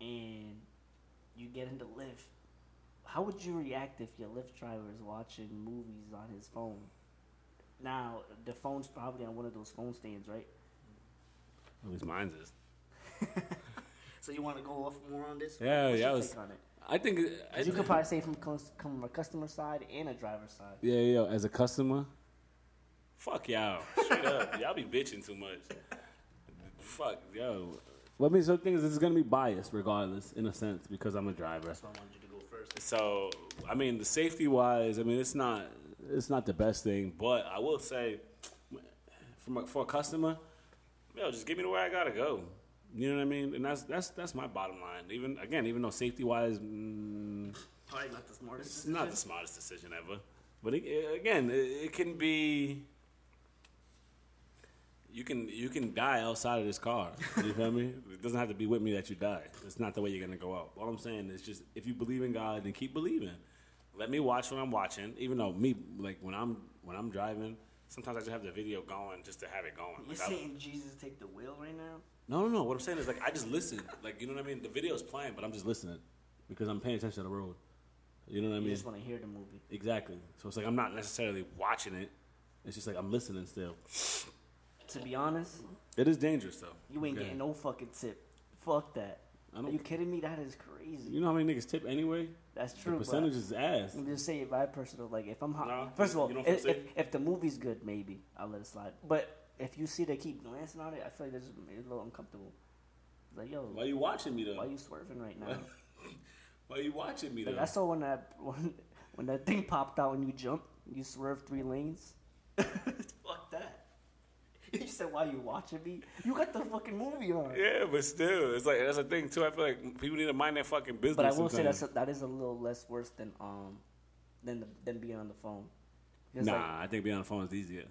B: and you get in the Lyft, how would you react if your Lyft driver is watching movies on his phone? Now the phone's probably on one of those phone stands, right?
A: At least mine's is. <laughs>
B: So you want to go off more on this?
A: Yeah,
B: What's
A: yeah,
B: your
A: I was-
B: take on it?
A: I think. I,
B: you could probably say from come from a customer side and a driver side.
A: Yeah, yeah. As a customer, fuck y'all. Straight up, <laughs> y'all be bitching too much. Fuck yo. Well, I mean, so the thing is, this is gonna be biased regardless, in a sense, because I'm a driver.
B: That's why I wanted you to go first.
A: So, I mean, the safety wise, I mean, it's not it's not the best thing, but I will say, from a, for a customer, yo, just give me to where I gotta go. You know what I mean? And that's that's that's my bottom line. Even again, even though safety wise, mm,
B: Probably not the smartest.
A: it's not the
B: decision.
A: smartest decision ever. But it, again, it, it can be. You can you can die outside of this car. You feel me? It doesn't have to be with me that you die. It's not the way you're gonna go out. All I'm saying is just if you believe in God, then keep believing. Let me watch what I'm watching. Even though me like when I'm when I'm driving, sometimes I just have the video going just to have it going.
B: You're
A: Like, I-
B: saying Jesus take the wheel right now?
A: no, no, no. What I'm saying is like I just listen. Like you know what I mean? The video's playing, but I'm just listening because I'm paying attention to the road. You know what I mean?
B: You just want to hear the movie.
A: Exactly. So it's like I'm not necessarily watching it. It's just like I'm listening still.
B: To be honest,
A: It is dangerous though.
B: you ain't
A: Okay.
B: getting no fucking tip. Fuck that.
A: I
B: Are you kidding me? That is crazy.
A: You know how many niggas tip anyway?
B: That's
A: The
B: true. but
A: percentage is ass.
B: I'm just saying, my personal like, if I'm hot,
A: No,
B: first of all,
A: you don't feel
B: if, if, if the movie's good, maybe I'll let it slide. But if you see they keep glancing on it, I feel like that's just it's a little uncomfortable. It's like, yo,
A: Why you watching me though?
B: why you swerving right now? <laughs>
A: Why you watching me though?
B: Like I saw when that <laughs> when, when that thing popped out and you jumped, you swerved three lanes. <laughs> <laughs> You said why are you watching me? You got the fucking movie on.
A: yeah, but still, it's like that's a thing too. I feel like people need to mind their fucking business.
B: But I will say
A: sometimes.
B: that's a, that is a little less worse than um than the, than being on the phone. It's
A: nah.
B: like,
A: I think being on the phone is easier.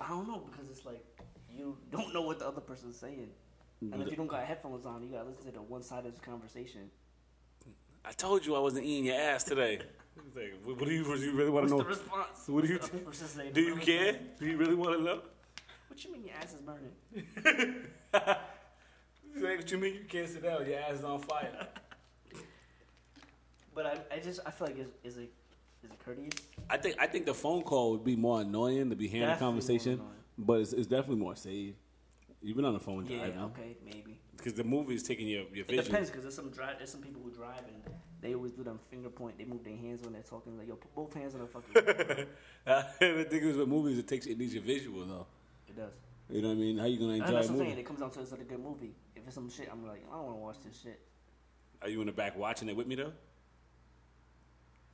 B: I don't know because it's like you don't know what the other person's saying, and if you don't got headphones on, you gotta listen to the one side of the conversation.
A: I told you I wasn't eating your ass today. Like, what do you, what do you really want
B: What's
A: to
B: the
A: know?
B: response?
A: What do you?
B: What's the other person saying?
A: Do you care? Do you really want to know?
B: What you mean your ass is burning? <laughs>
A: Like, what you mean you can't sit down? Your ass is on fire.
B: But I, I just I feel like is is it is it courteous?
A: I think I think the phone call would be more annoying to be hearing the
B: Definitely more
A: conversation,
B: annoying.
A: but it's, it's definitely more safe. been on the phone
B: Yeah,
A: driving,
B: okay, maybe.
A: because the movie is taking your your
B: It
A: vision.
B: depends because there's some drive. There's some people who drive and they always do them finger point. They move their hands when they're talking. Like yo, put both hands on the fucking. <laughs> <laughs>
A: the thing is with movies, it takes it needs your visual though.
B: It does.
A: You know what I mean? How you gonna enjoy?
B: That's
A: enjoy
B: what I'm saying. It comes down to is it a good movie. If it's some shit, I'm like, I don't want to watch this shit.
A: Are you in the back watching it with me though?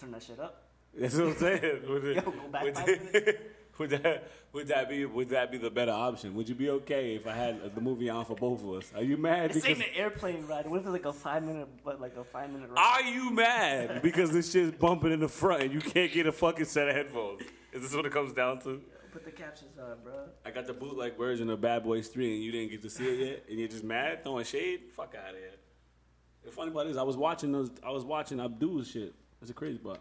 B: Turn that shit up.
A: That's what I'm saying. <laughs> Would, it-
B: Yo, go back
A: would, it- <laughs> would that would that be would that be the better option? Would you be okay if I had the movie on for both of us? Are you mad?
B: This ain't
A: Because,
B: an airplane ride. What if it's like a five minute, but like a five minute ride?
A: are you mad because this shit's bumping in the front and you can't get a fucking set of headphones? Is this what it comes down to?
B: Put the captions on, bro.
A: I got the bootleg version of Bad Boys 3 and you didn't get to see it yet, and you're just mad, throwing shade? Fuck out of here. The funny part is, I was watching those. I was watching Abdul's shit. That's a crazy part.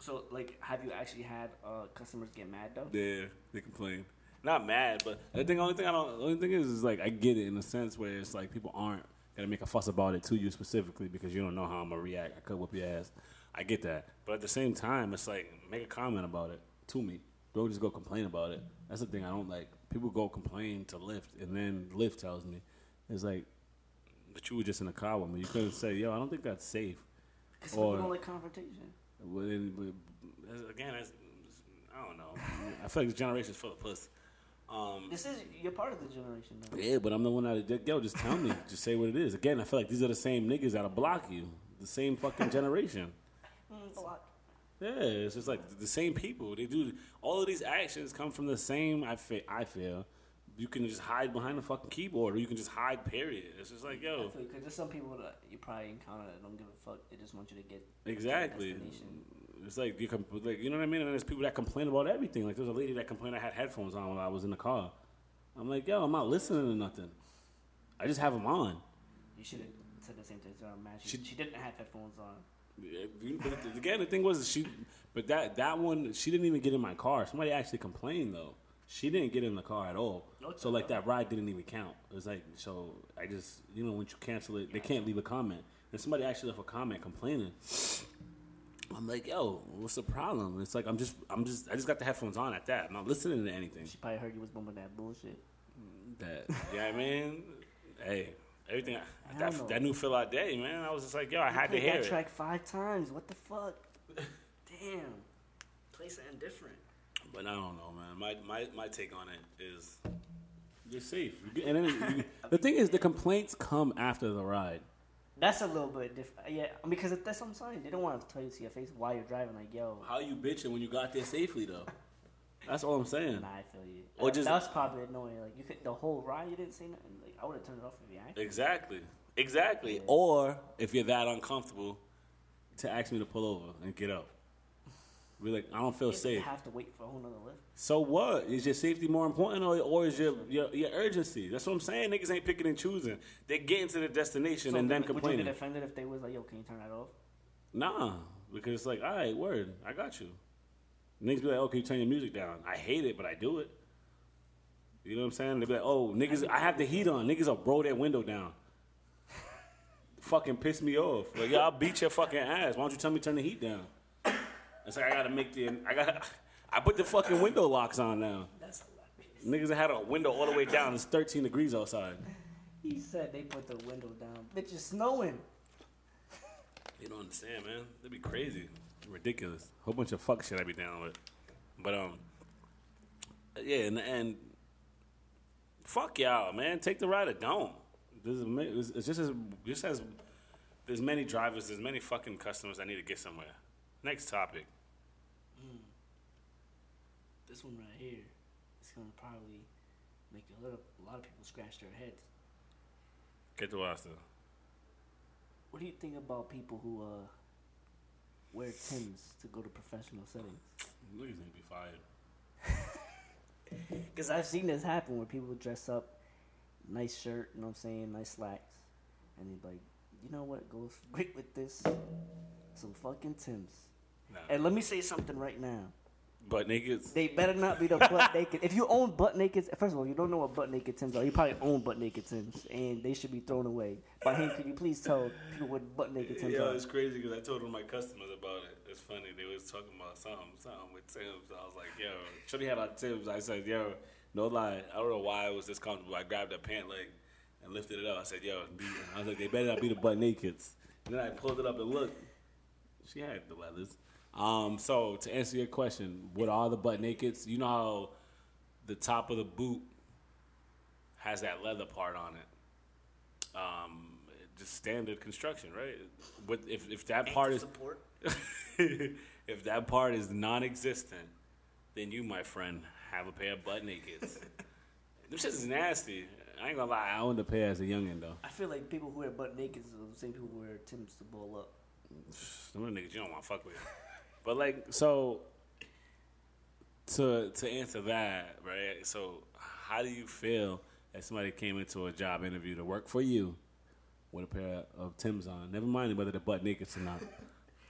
B: So, like, have you actually had uh, customers get mad though?
A: Yeah, they complain. Not mad, but I think the thing, only thing I don't, the only thing is, is like I get it in a sense where it's like people aren't gonna make a fuss about it to you specifically because you don't know how I'm gonna react. I could whip your ass. I get that, but at the same time, it's like make a comment about it to me. Don't just go complain about it. That's the thing I don't like. People go complain to Lyft, and then Lyft tells me, it's like, but you were just in a car with me. You couldn't say, yo, I don't think that's safe.
B: Because people don't like confrontation.
A: Well, then, but, again, that's, I don't know. I feel like this generation's full of puss. Um,
B: This is you're part of the generation though.
A: yeah, but I'm the one that yo, just tell me, just say what it is. Again, I feel like these are the same niggas that'll block you, the same fucking generation.
B: Mm, a lot.
A: Yeah, it's just like the same people. They do all of these actions come from the same. I feel. I feel. You can just hide behind the fucking keyboard, or you can just hide. Period. It's just like yo,
B: because there's some people that you probably encounter that don't give a fuck. They just want you to get
A: exactly.
B: destination.
A: It's like you, com- like you know what I mean. And there's people that complain about everything. Like there's a lady that complained I had headphones on while I was in the car. I'm like, yo, I'm not listening to nothing. I just have them on.
B: You should have said the same thing to her. Man, she,
A: She-
B: she didn't have headphones on.
A: But again, the thing was she, but that that one she didn't even get in my car. Somebody actually complained though. She didn't get in the car at all. So like that ride didn't even count. It was like so I just you know once you cancel it, they can't leave a comment. And somebody actually left a comment complaining. I'm like, yo, what's the problem? It's like I'm just I'm just I just got the headphones on at that. I'm not listening to anything.
B: She probably heard you was bumping that bullshit.
A: That yeah, I mean, hey, everything
B: Hell
A: that, that new Phil out day, man. I was just like, yo, I
B: You
A: had to hear
B: that
A: it.
B: track five times. What the fuck? <laughs> Damn. Play something different.
A: But I don't know, man. My my, my take on it is you're safe. You get- And then you, <laughs> the thing is, the complaints come after the ride.
B: That's a little bit different. Yeah, because that's what I'm saying. They don't want to tell you to see your face while you're driving. Like, yo,
A: How you bitching when you got there safely though? That's all I'm saying.
B: nah, I feel you.
A: Or
B: That-
A: just-
B: that's probably annoying. Like, you could the whole ride, you didn't say nothing. Like, I would have turned it off if you asked.
A: Exactly, exactly. Or if you're that uncomfortable, to ask me to pull over and get up. Be like, I don't feel
B: You
A: safe.
B: have to wait for a whole nother Lyft.
A: So what? Is your safety more important, or, or is your, your your urgency? That's what I'm saying. Niggas ain't picking and choosing. They getting to the destination
B: So
A: and then
B: would- Would you
A: complaining.
B: get offended if they was like, yo, can you turn that off?
A: Nah, because it's like, all right, word, I got you. Niggas be like, oh, can you turn your music down? I hate it, but I do it. You know what I'm saying? They be like, oh, niggas, I have the heat on. Niggas will roll that window down. fucking piss me off. Like, yeah, I'll beat your fucking ass. Why don't you tell me to turn the heat down? It's like I gotta make the, I gotta, I put the fucking window locks on now.
B: That's hilarious.
A: Niggas had a window all the way down. It's 13 degrees outside.
B: He said they put the window down. Bitch, it's snowing.
A: You don't understand, man. That'd be crazy, ridiculous. Whole bunch of fuck shit I be down with. But um, yeah, and, and fuck y'all, man. Take the ride or don't. There's a, it's just as just as there's many drivers, there's many fucking customers I need to get somewhere. Next topic.
B: This one right here is gonna probably make a little, a lot of people scratch their heads.
A: Get to Austin.
B: What do you think about people who uh wear Tims to go to professional settings?
A: Niggas need to be fired. <laughs>
B: Because I've seen this happen where people dress up, nice shirt, you know what I'm saying, nice slacks, and they're like, you know what goes <laughs> great with this? Some fucking Tims.
A: Nah.
B: And let me say something right now.
A: But niggas,
B: They better not be the butt naked. If you own butt naked, first of all, you don't know what butt naked Tims are. You probably own butt naked Tims, and they should be thrown away. But hey, can you please tell people what butt naked Tims
A: Yo,
B: are?
A: it's crazy because I told one of my customers about it. It's funny. They was talking about something, something with Tim's. I was like, yo, should Shorty had on Tim's. I said, yo, no lie. I don't know why I was this comfortable. I grabbed a pant leg and lifted it up. I said, yo, I was like, they better not be the butt nakeds. And then I pulled it up and looked. She had the leathers. Um, so to answer your question, what are the butt nakeds? You know how the top of the boot has that leather part on it. Um, just standard construction, right? But if if that part is
B: support. <laughs>
A: if that part is non-existent, then you, my friend, have a pair of butt nakeds. <laughs> Them shit is nasty. I ain't gonna lie. I owned a pair as a youngin though.
B: I feel like people who wear butt naked is the same people who wear Tim's to ball up.
A: Some of the niggas you don't want to fuck with. But like, so to to answer that, right? So, how do you feel that somebody came into a job interview to work for you with a pair of Tims on? Never mind whether they're butt naked or not.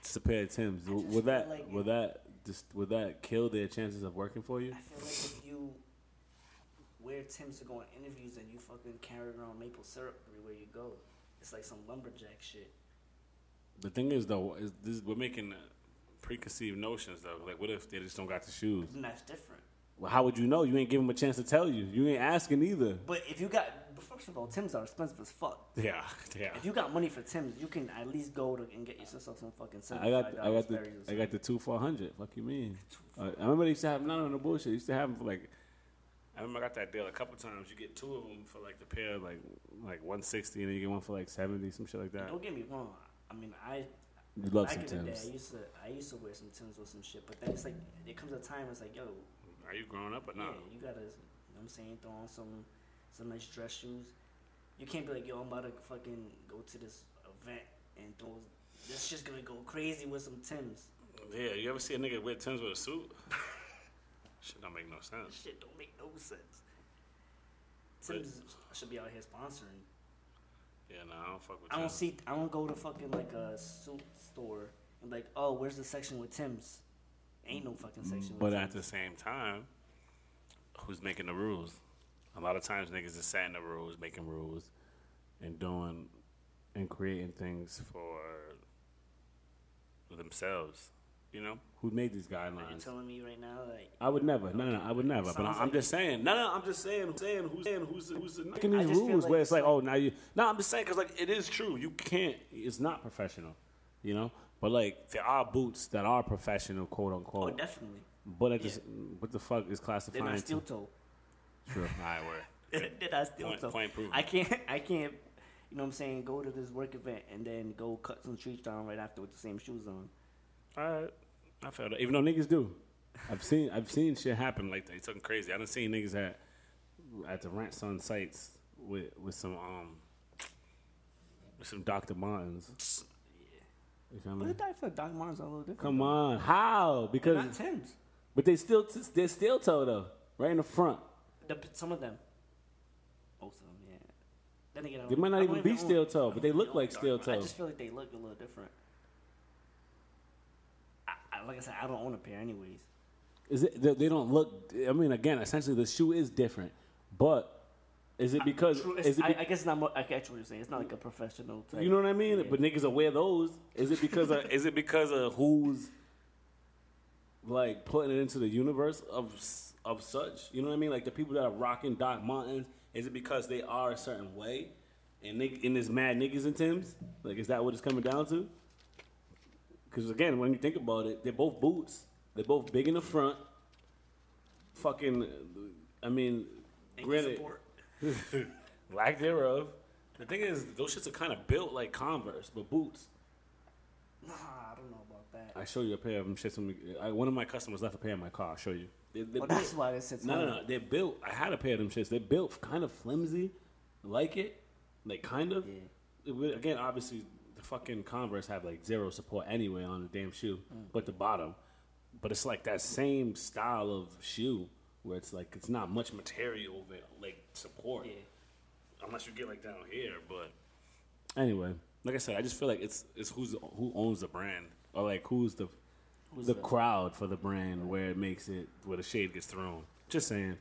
A: Just a pair of Tims. Would that
B: like
A: would that just would that kill their chances of working for you?
B: I feel like if you wear Tim's to go on interviews and you fucking carry around maple syrup everywhere you go, it's like some lumberjack shit.
A: The thing is though, is this, we're making preconceived notions though. Like, what if they just don't got the shoes?
B: And that's different.
A: Well, how would you know? You ain't give them a chance to tell you. You ain't asking either.
B: But if you got, first of all, Tim's are expensive as fuck.
A: Yeah, yeah.
B: If you got money for Tim's, you can at least go to and get yourself some fucking
A: I got I got the I got the two four hundred. Fuck you mean? Uh, I remember they used to have none of the bullshit. They used to have them for like. I remember I got that deal a couple times. You get two of them for like the pair like like one sixty, and then you get one for like seventy, some shit like that.
B: Don't get me wrong. I mean, I
A: You love
B: back
A: some
B: in the day, I used to I used to wear some Tim's with some shit. But then it's like there comes a time it's like, yo,
A: Are you growing up or
B: yeah,
A: not?
B: you gotta, you know what I'm saying, throw on some some nice dress shoes. You can't be like, yo, I'm about to fucking go to this event and throw. This just gonna go crazy with some Tim's.
A: Yeah, you ever see a nigga wear Tims with a suit? <laughs> shit don't make no sense.
B: shit don't make no sense. Tim's should be out here sponsoring.
A: Yeah, no, I don't fuck with
B: I don't
A: Tims.
B: see. I don't go to fucking like a suit store and like, oh, where's the section with Tim's? Ain't no fucking mm, section.
A: But at
B: Tim's.
A: the same time, who's making the rules? A lot of times niggas is setting the rules, making rules, and doing and creating things for themselves. You know, who made these
B: Are you
A: guidelines?
B: telling me right now, like,
A: I would never. No, no, no I would never. But I'm
B: like-
A: just saying. No, no, I'm just saying. Saying who's saying who's who's making
B: I
A: these rules
B: like
A: where
B: it's
A: it's like,
B: like-
A: oh, now you. No, I'm just saying because like it is true. You can't. It's not professional. You know. But like there are boots that are professional, quote unquote.
B: oh, definitely,
A: but at this, what the fuck is
B: they're
A: classifying?
B: not steel toe.
A: True. <laughs> All right, word.
B: they're not steel
A: Point-
B: toe.
A: point proven.
B: I can't. <laughs> I can't. You know what I'm saying? Go to this work event and then go cut some trees down right after with the same shoes on.
A: All right. I felt it. Even though niggas do. I've seen I've seen shit happen like that. It's something crazy. I done seen niggas at at the ranch on sites with with some um with some Dr. Martens. You feel me?
B: But I feel like Doc Martens are a little different.
A: Come on, how? Because
B: Not Tim's.
A: but they still they're steel toe though, right in the front.
B: The, some of them. Most of them, yeah. Then again, I
A: They
B: don't-
A: might not
B: I don't
A: even be
B: own-
A: steel toe,
B: I
A: but they
B: don't
A: look
B: own
A: like
B: Doc
A: steel
B: Martens. I
A: toe.
B: just feel like they look a little different. I, I, like I said, I don't own a pair anyways.
A: Is it they, they don't look? I mean, again, essentially the shoe is different, but is it because
B: True,
A: is it?
B: I,
A: be-
B: I guess it's not. I catch what you're saying. It's not like a professional. Type.
A: You know what I mean?
B: Yeah.
A: But niggas will wear those. Is it because of, is it because of who's like putting it into the universe of of such? You know what I mean? Like the people that are rocking Doc Martens. Is it because they are a certain way, and nig- and there's mad niggas in Tim's? Like, is that what it's coming down to? Because again, when you think about it, they're both boots. They're both big in the front. Fucking, I mean, granted, <laughs> lack thereof. The thing is, those shits are kind of built like Converse, but boots.
B: Nah, I don't know about that.
A: I show you a pair of them shits. When we, I, one of my customers left a pair in my car. I'll show you. They, they're
B: Well,
A: built-
B: that's why it sits.
A: no, no, no. They're built. I had a pair of them shits. They're built kind of flimsy, like it, like kind of.
B: Yeah.
A: It again, obviously, fucking Converse have like zero support anyway on the damn shoe, but the bottom. But it's like that same style of shoe where it's like it's not much material that like support
B: Yeah.
A: unless you get like down here. But anyway, like I said, I just feel like it's it's who's who owns the brand or like who's the
B: Who's
A: the
B: the-
A: crowd for the brand where it makes it where the shade gets thrown. Just saying.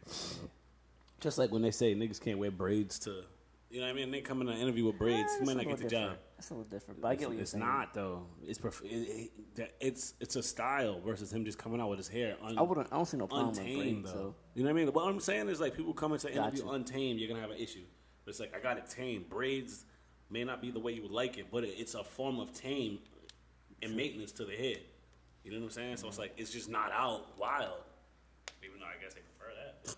A: Just like when they say niggas can't wear braids to, you know what I mean? They come in an interview with braids,
B: Eh,
A: you might not get the job.
B: That's a little different, but I get what you're
A: it's
B: saying.
A: not though. It's perf- it, it, it's it's a style versus him just coming out with his hair un-
B: I wouldn't. I don't see no problem with
A: untamed
B: braids.
A: though.
B: So
A: You know what I mean? What I'm saying is like people come into an interview
B: Gotcha.
A: untamed, you're gonna have an issue. But it's like I got it tamed. Braids may not be the way you would like it, but it, it's a form of tame and maintenance to the head. You know what I'm saying? So it's like it's just not out wild. Even though I guess they prefer that.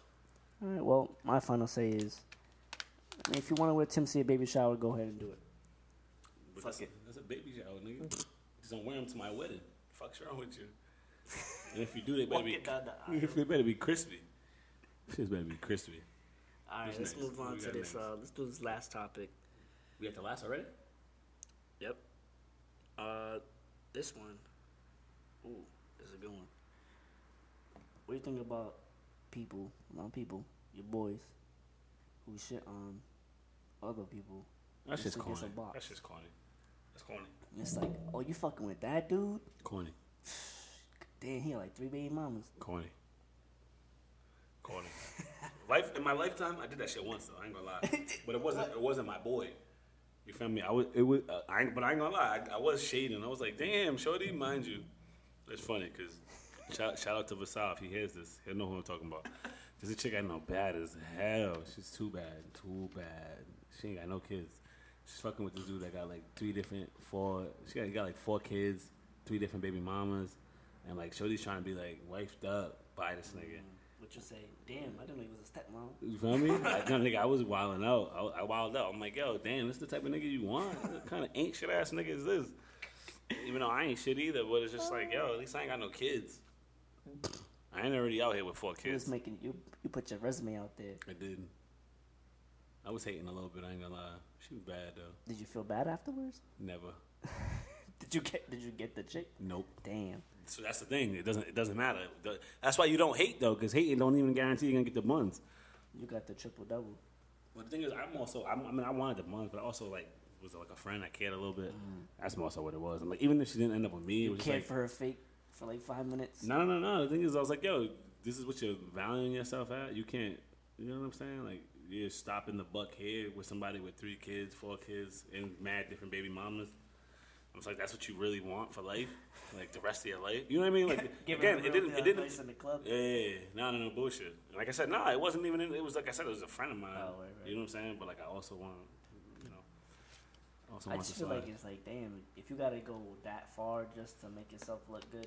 B: all right. Well, my final say is, I mean, if you want to wear Tim's to your baby shower, go ahead and do it.
A: But
B: Fuck
A: that's,
B: it.
A: A, that's a baby shower, nigga. Just don't wear them to my wedding. Fuck's wrong with you? And if you do, they better be.
B: Walking down the aisle. <laughs>
A: If they better be crispy. Shit's better be crispy.
B: All right,
A: Who's
B: let's
A: next?
B: move on to this. Uh, let's do this last topic.
A: We got the last already.
B: Yep. Uh, this one. Ooh, this is a good one. What do you think about people, not people, your boys, who shit on other people?
A: That's
B: just
A: just corny.
B: a?
A: That's just corny. That's corny.
B: It's like, oh, you fucking with that dude?
A: Corny.
B: Damn, he had like three baby mamas.
A: Corny. Corny. Life in my lifetime, I did that shit once though. I ain't gonna lie, <laughs> but it wasn't. It wasn't my boy. You feel me? I was. It was. Uh, I ain't, but I ain't gonna lie. I, I was shading. I was like, damn, shorty, mind you. It's funny because shout, shout out to Vasal if he hears this. He'll know who I'm talking about. There's a chick I know bad as hell. She's too bad, too bad. She ain't got no kids. She's fucking with this dude that got like three different, four. She got, he got like four kids, three different baby mamas, and like Shorty's trying to be like wifed up by this nigga.
B: Mm, what you say? Damn, I didn't know he was a stepmom.
A: You feel me? <laughs> I, no, nigga, I was wilding out. I, I wilded out. I'm like, yo, damn, this the type of nigga you want? What kind of ain't shit ass nigga is this? Even though I ain't shit either, but it's just like, yo, at least I ain't got no kids. Mm. I ain't already out here with four
B: You was
A: kids.
B: making you you put your resume out there.
A: I did. I was hating a little bit. I ain't gonna lie. She was bad though.
B: Did you feel bad afterwards?
A: Never. <laughs>
B: Did you get Did you get the chick?
A: Nope.
B: Damn.
A: So that's the thing. It doesn't. It doesn't matter. That's why you don't hate though, because hating don't even guarantee you're gonna get the buns.
B: You got the triple double.
A: But the thing is, I'm also. I'm, I mean, I wanted the buns, but I also like was like a friend. I cared a little bit. Mm. That's more so what it was. I'm like, even if she didn't end up with me, it
B: You cared
A: like,
B: for her fake for like five minutes.
A: No, no, no. The thing is, I was like, yo, this is what you're valuing yourself at. You can't, you know what I'm saying? Like, you're stopping the buck here with somebody with three kids, four kids, and mad different baby mamas. I was like, that's what you really want for life, like the rest of your life. You know what I mean? Like, <laughs>
B: Give
A: again, it didn't, it didn't.
B: place in the club.
A: Yeah, yeah, yeah. no, no, no bullshit. Like I said, no, it wasn't even. In, it was like I said, it was a friend of mine.
B: Oh, right, right.
A: You know what I'm saying? But like, I also want, you know, I also
B: I
A: want
B: just feel like it's like, damn, if you gotta go that far just to make yourself look good,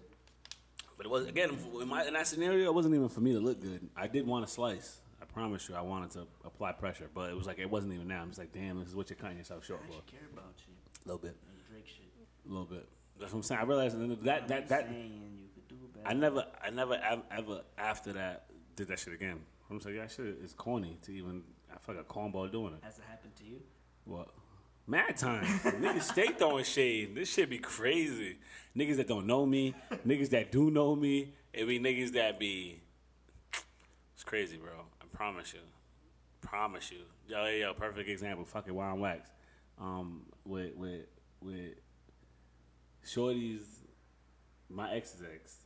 A: But it was again in, my, in that scenario. It wasn't even for me to look good. I did want a slice. I promise you, I wanted to apply pressure, but it was like it wasn't even now. I'm just like, damn, this is what you're cutting yourself short for.
B: care about you.
A: A little bit,
B: And Drake shit.
A: a little bit. That's what I'm saying. I realized that that that, that
B: saying you could do better.
A: I never, I never ever, ever after that did that shit again. I'm just like, that shit is corny to even. I feel like a cornball doing it.
B: Has it happened to you?
A: What? Mad time. niggas stay throwing shade. This shit be crazy. Niggas that don't know me, niggas that do know me, it be niggas that be. It's crazy, bro. Promise you. Promise you. Yo, yo, yo, perfect example. Fucking Wild Wax. Um, with with with Shorty's, my ex's ex,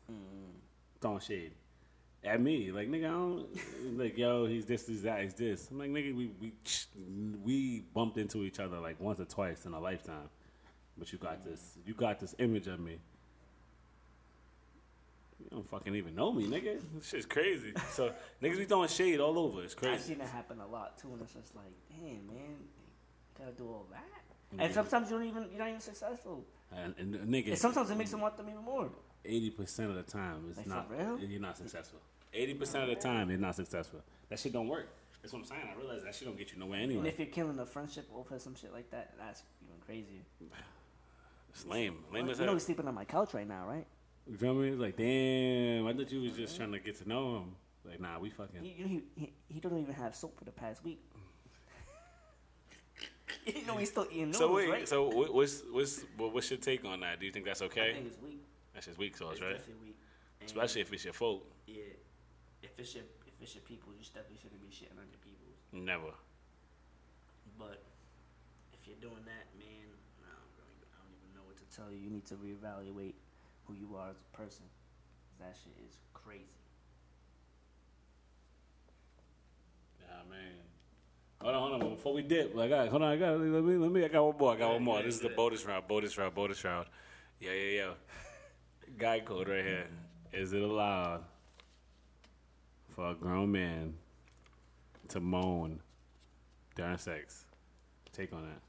A: throwing shade at me. Like nigga, I don't like yo. He's this, he's that, he's this. I'm like nigga, we we we bumped into each other like once or twice in a lifetime. But you got this, you got this image of me. You don't fucking even know me, nigga. This shit's crazy. So niggas be throwing shade all over. It's crazy.
B: I've seen that happen a lot too, and it's just like, damn, man, you gotta do all that.
A: Yeah.
B: And sometimes you don't even you're not even successful.
A: And, and nigga,
B: And sometimes it makes them want them even more.
A: eighty percent of the time it's
B: Like, for
A: not.
B: real?
A: You're not successful. Eighty percent of the time you're not successful. That shit don't work. That's what I'm saying. I realize that shit don't get you nowhere anyway.
B: And if you're killing a friendship over some shit like that, that's even crazier.
A: It's lame. Lame
B: you
A: as
B: know
A: hell.
B: he's sleeping on my couch right now, right?
A: You feel me? It's like, damn, I thought you was just trying to get to know him. Like, nah, we fucking.
B: He, he, he, he don't even have soap for the past week. <laughs> you know he's still eating noodles,
A: So wait,
B: right?
A: so what- what's what's what- what's your take on that? Do you think that's okay?
B: I
A: okay?
B: think it's weak.
A: That's just weak sauce,
B: It's
A: right?
B: definitely weak. And,
A: Especially if it's your fault.
B: yeah, if it's your if it's your people, you definitely shouldn't be shitting on your people.
A: Never.
B: But if you're doing that, man, I don't, really, I don't even know what to tell you. You need to reevaluate who you are as a person. 'Cause That shit is crazy.
A: Yeah, man. Hold on, hold on. Before we dip, like, I got, hold on, I got, let me, let me, I got one more. I got one more. This is the bonus round, bonus round, bonus round. Yeah, yeah, yeah. <laughs> Guy code right here. Is it allowed for a grown man to moan during sex? Take on that.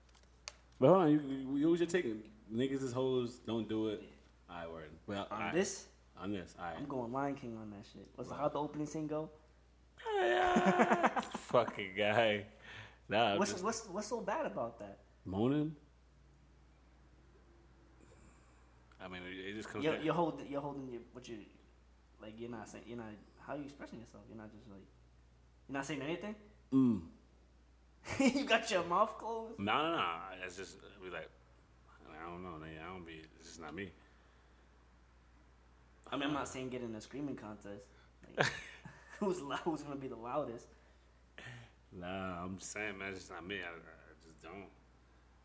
A: But hold on, you, you, you was your take? Niggas is hoes, don't do it. I word. Well,
B: On this,
A: on this, right.
B: I'm going Lion King on that shit. What's the, how the opening scene go? <laughs>
A: Fucking guy. Nah,
B: What's
A: just
B: what's what's so bad about that?
A: moaning. I mean, it, it just comes.
B: You're, you're holding you're holding your what you like. You're not saying you're not. How are you expressing yourself? You're not just like you're not saying anything.
A: Mm. <laughs>
B: you got your mouth closed.
A: No, no, no. It's just be like, I don't know. I don't be. It's just not me.
B: I mean, I'm not saying get in a screaming contest. Like, <laughs> who's who's gonna be the loudest?
A: Nah, I'm just saying, man. It's just not me. I, I just don't.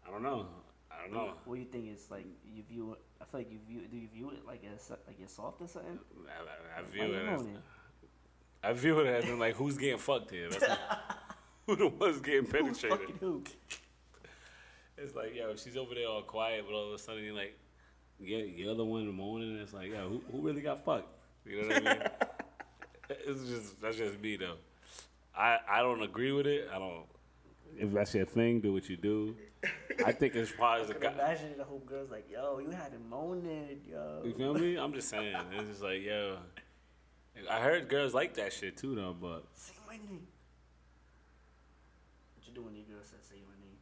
A: I don't know. I don't know.
B: What do you think is like you view it? I feel like you view. Do you view it like as like you're soft or something?
A: I, I, I view it as. I view it as in like who's getting fucked here. That's like, <laughs> who the one's getting
B: Who's
A: penetrated.
B: fucking who?
A: It's like, yo, she's over there all quiet, but all of a sudden you're like, yeah, you're the one moaning. And it's like, yo, who, who really got fucked? You know what I mean? <laughs> it's just that's just me though. I I don't agree with it. I don't. If that's your thing, do what you do. I think as far as the guy,
B: imagine the whole girl's like, "Yo, you had him moaning, yo."
A: you feel me? I'm just saying. It's just like, yo. I heard girls like that shit too, though. But
B: Say my name. What you do when your girl says say my name?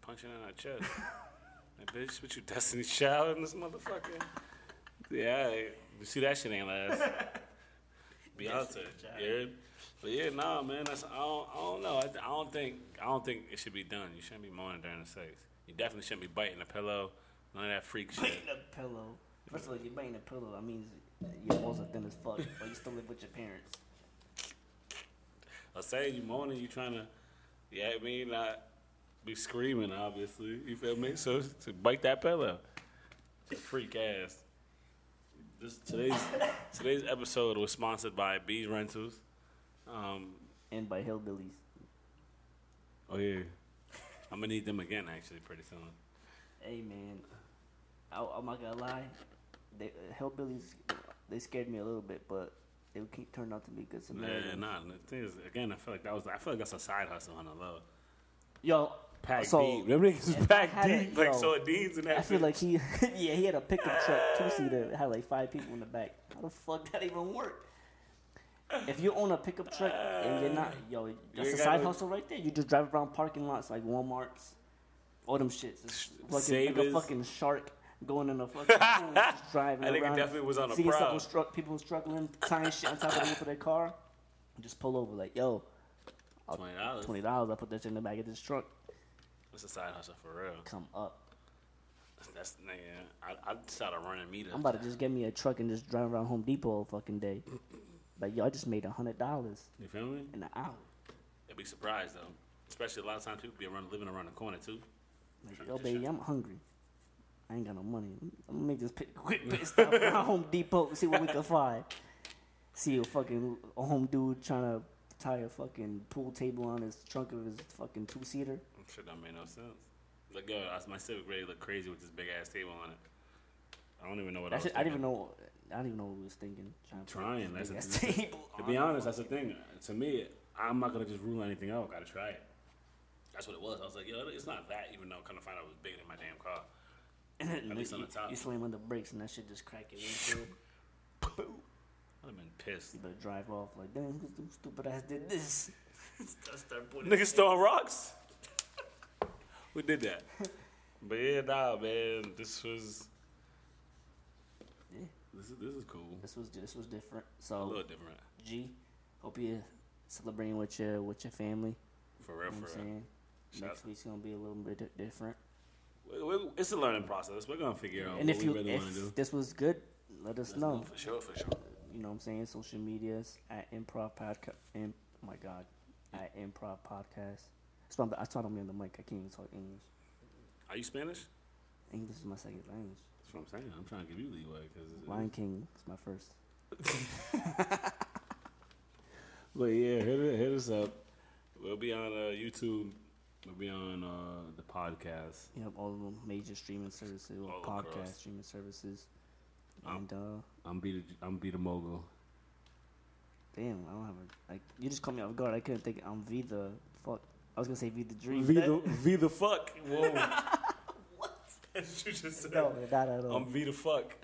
A: punching in her chest. <laughs> like, bitch, what you Destiny Child in this motherfucker? Yeah, you see that shit ain't last. <laughs> Beyonce,
B: Child.
A: But yeah, nah, man. That's I don't, I don't know. I, I don't think I don't think it should be done. You shouldn't be moaning during the sex. You definitely shouldn't be biting the pillow. None of that freak shit.
B: Biting a pillow. First of all, you're biting a pillow. That means your balls are thin as fuck, but you still live with your parents.
A: I say you moaning, you trying to, yeah, I mean, not be screaming, obviously. You feel me? So to bite that pillow, freak ass. This today's today's episode was sponsored by Bees Rentals. Um,
B: And by hillbillies.
A: oh yeah, I'm gonna need them again actually pretty soon.
B: Hey man, I, I'm not gonna lie. They, uh, hillbillies, they scared me a little bit, but they would keep turning out to be good
A: Yeah,
B: Samaritans.
A: nah. The thing is, again, I feel like that was I feel like that's a side hustle on the low.
B: Yo,
A: Pack
B: so
A: deep. Remember niggas was
B: if I
A: pack
B: had a-
A: deep, like
B: yo,
A: sardines and that.
B: I feel like he, <laughs> yeah, he had a pickup truck two seater, had like five people in the back. How the fuck that even work? If you own a pickup truck and you're not, yo, that's a side hustle right there. You just drive around parking lots like WalMarts, all them shits. It's fucking like a fucking shark going in a <laughs> fucking pool, just driving
A: I think it
B: around.
A: definitely was on a
B: seeing
A: prowl.
B: stru- people struggling, tying shit on top of the roof of their car. Just pull over like, yo, uh,
A: twenty dollars.
B: twenty dollars. I put that shit in the back of this truck.
A: That's a side hustle for real.
B: Come up.
A: That's nigga. I I started running meters.
B: I'm about to just get me a truck and just drive around Home Depot all fucking day. <laughs> Like, yo, I just made a hundred dollars
A: You feel me?
B: in an hour.
A: You'd be surprised though. Especially a lot of times people be around living around the corner too.
B: Like, yo, baby, I'm hungry. I ain't got no money. I'm gonna make this pit, quick <laughs> pit stop at Home Depot, see what we can find. See a fucking a home dude trying to tie a fucking pool table on his trunk of his fucking two seater.
A: Shit that made no sense. Like yo, my civic grade look crazy with this big ass table on it. I don't even know what I was
B: shit, I didn't even know. I didn't even know what we was thinking. Trying,
A: Trying, that's that's the- <laughs>
B: table
A: To be honest, that's the thing. To me, I'm not gonna just rule anything out. Gotta try it. That's what it was. I was like, yo, it's not that. Even though, kind of find out it was bigger than my damn car. <laughs> At least on the top.
B: you slam on the brakes and that shit just crack your windshield. <laughs>
A: I'd have been pissed.
B: You better drive off like, damn, stupid ass did this? Start
A: Niggas throwing rocks. Who did that? <laughs> But yeah, nah, man. This was.
B: Yeah.
A: This is this is cool.
B: This was this was different.
A: A
B: So
A: little different.
B: G, hope you're celebrating with your with your family.
A: For real,
B: You know what
A: for
B: I'm
A: real.
B: Next week's gonna be a little bit different.
A: We- we- It's a learning process. We're gonna figure out
B: and
A: what
B: if
A: we
B: you
A: really want to do.
B: this was good, let us know.
A: For sure, for sure.
B: You know what I'm saying? Social medias at improv podcast. Im- oh my god, at improv podcast. That's why I'm, that's why I'm on the mic. I can't even talk English.
A: Are you Spanish?
B: English is my second language.
A: That's what I'm saying. I'm trying to give you leeway because.
B: Lion King is my first. <laughs>
A: But yeah, hit, hit us up. We'll be on uh, YouTube. We'll be on uh, the podcast.
B: You have all of them major streaming services,
A: All
B: podcast
A: across.
B: streaming services.
A: Um,
B: And uh,
A: I'm be the I'm be the mogul.
B: damn, I don't have a like. You just caught me off guard. I couldn't think. I'm V the fuck. I was gonna say V the dream.
A: V the V the fuck. Whoa. <laughs> what? That's what you just said.
B: no, not at all.
A: I'm V the fuck.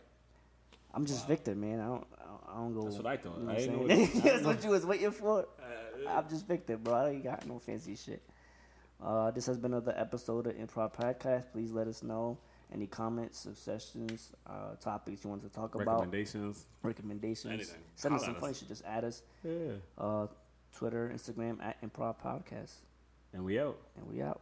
B: I'm just Victor, man. I don't. I don't, go.
A: That's what I thought.
B: You know
A: I
B: what
A: didn't
B: I'm
A: know
B: saying?
A: what- <laughs> I
B: That's what you was waiting for.
A: Uh,
B: I'm just Victor, bro. I ain't got no fancy shit. Uh, this has been another episode of Improv Podcast. Please let us know any comments, suggestions, uh, topics you want to talk about,
A: Recommendations.
B: recommendations.
A: Anything.
B: Send us
A: Holla
B: some
A: at
B: funny shit. Just add us.
A: Yeah.
B: Uh, Twitter, Instagram at Improv Podcast,
A: And we out.
B: and we out.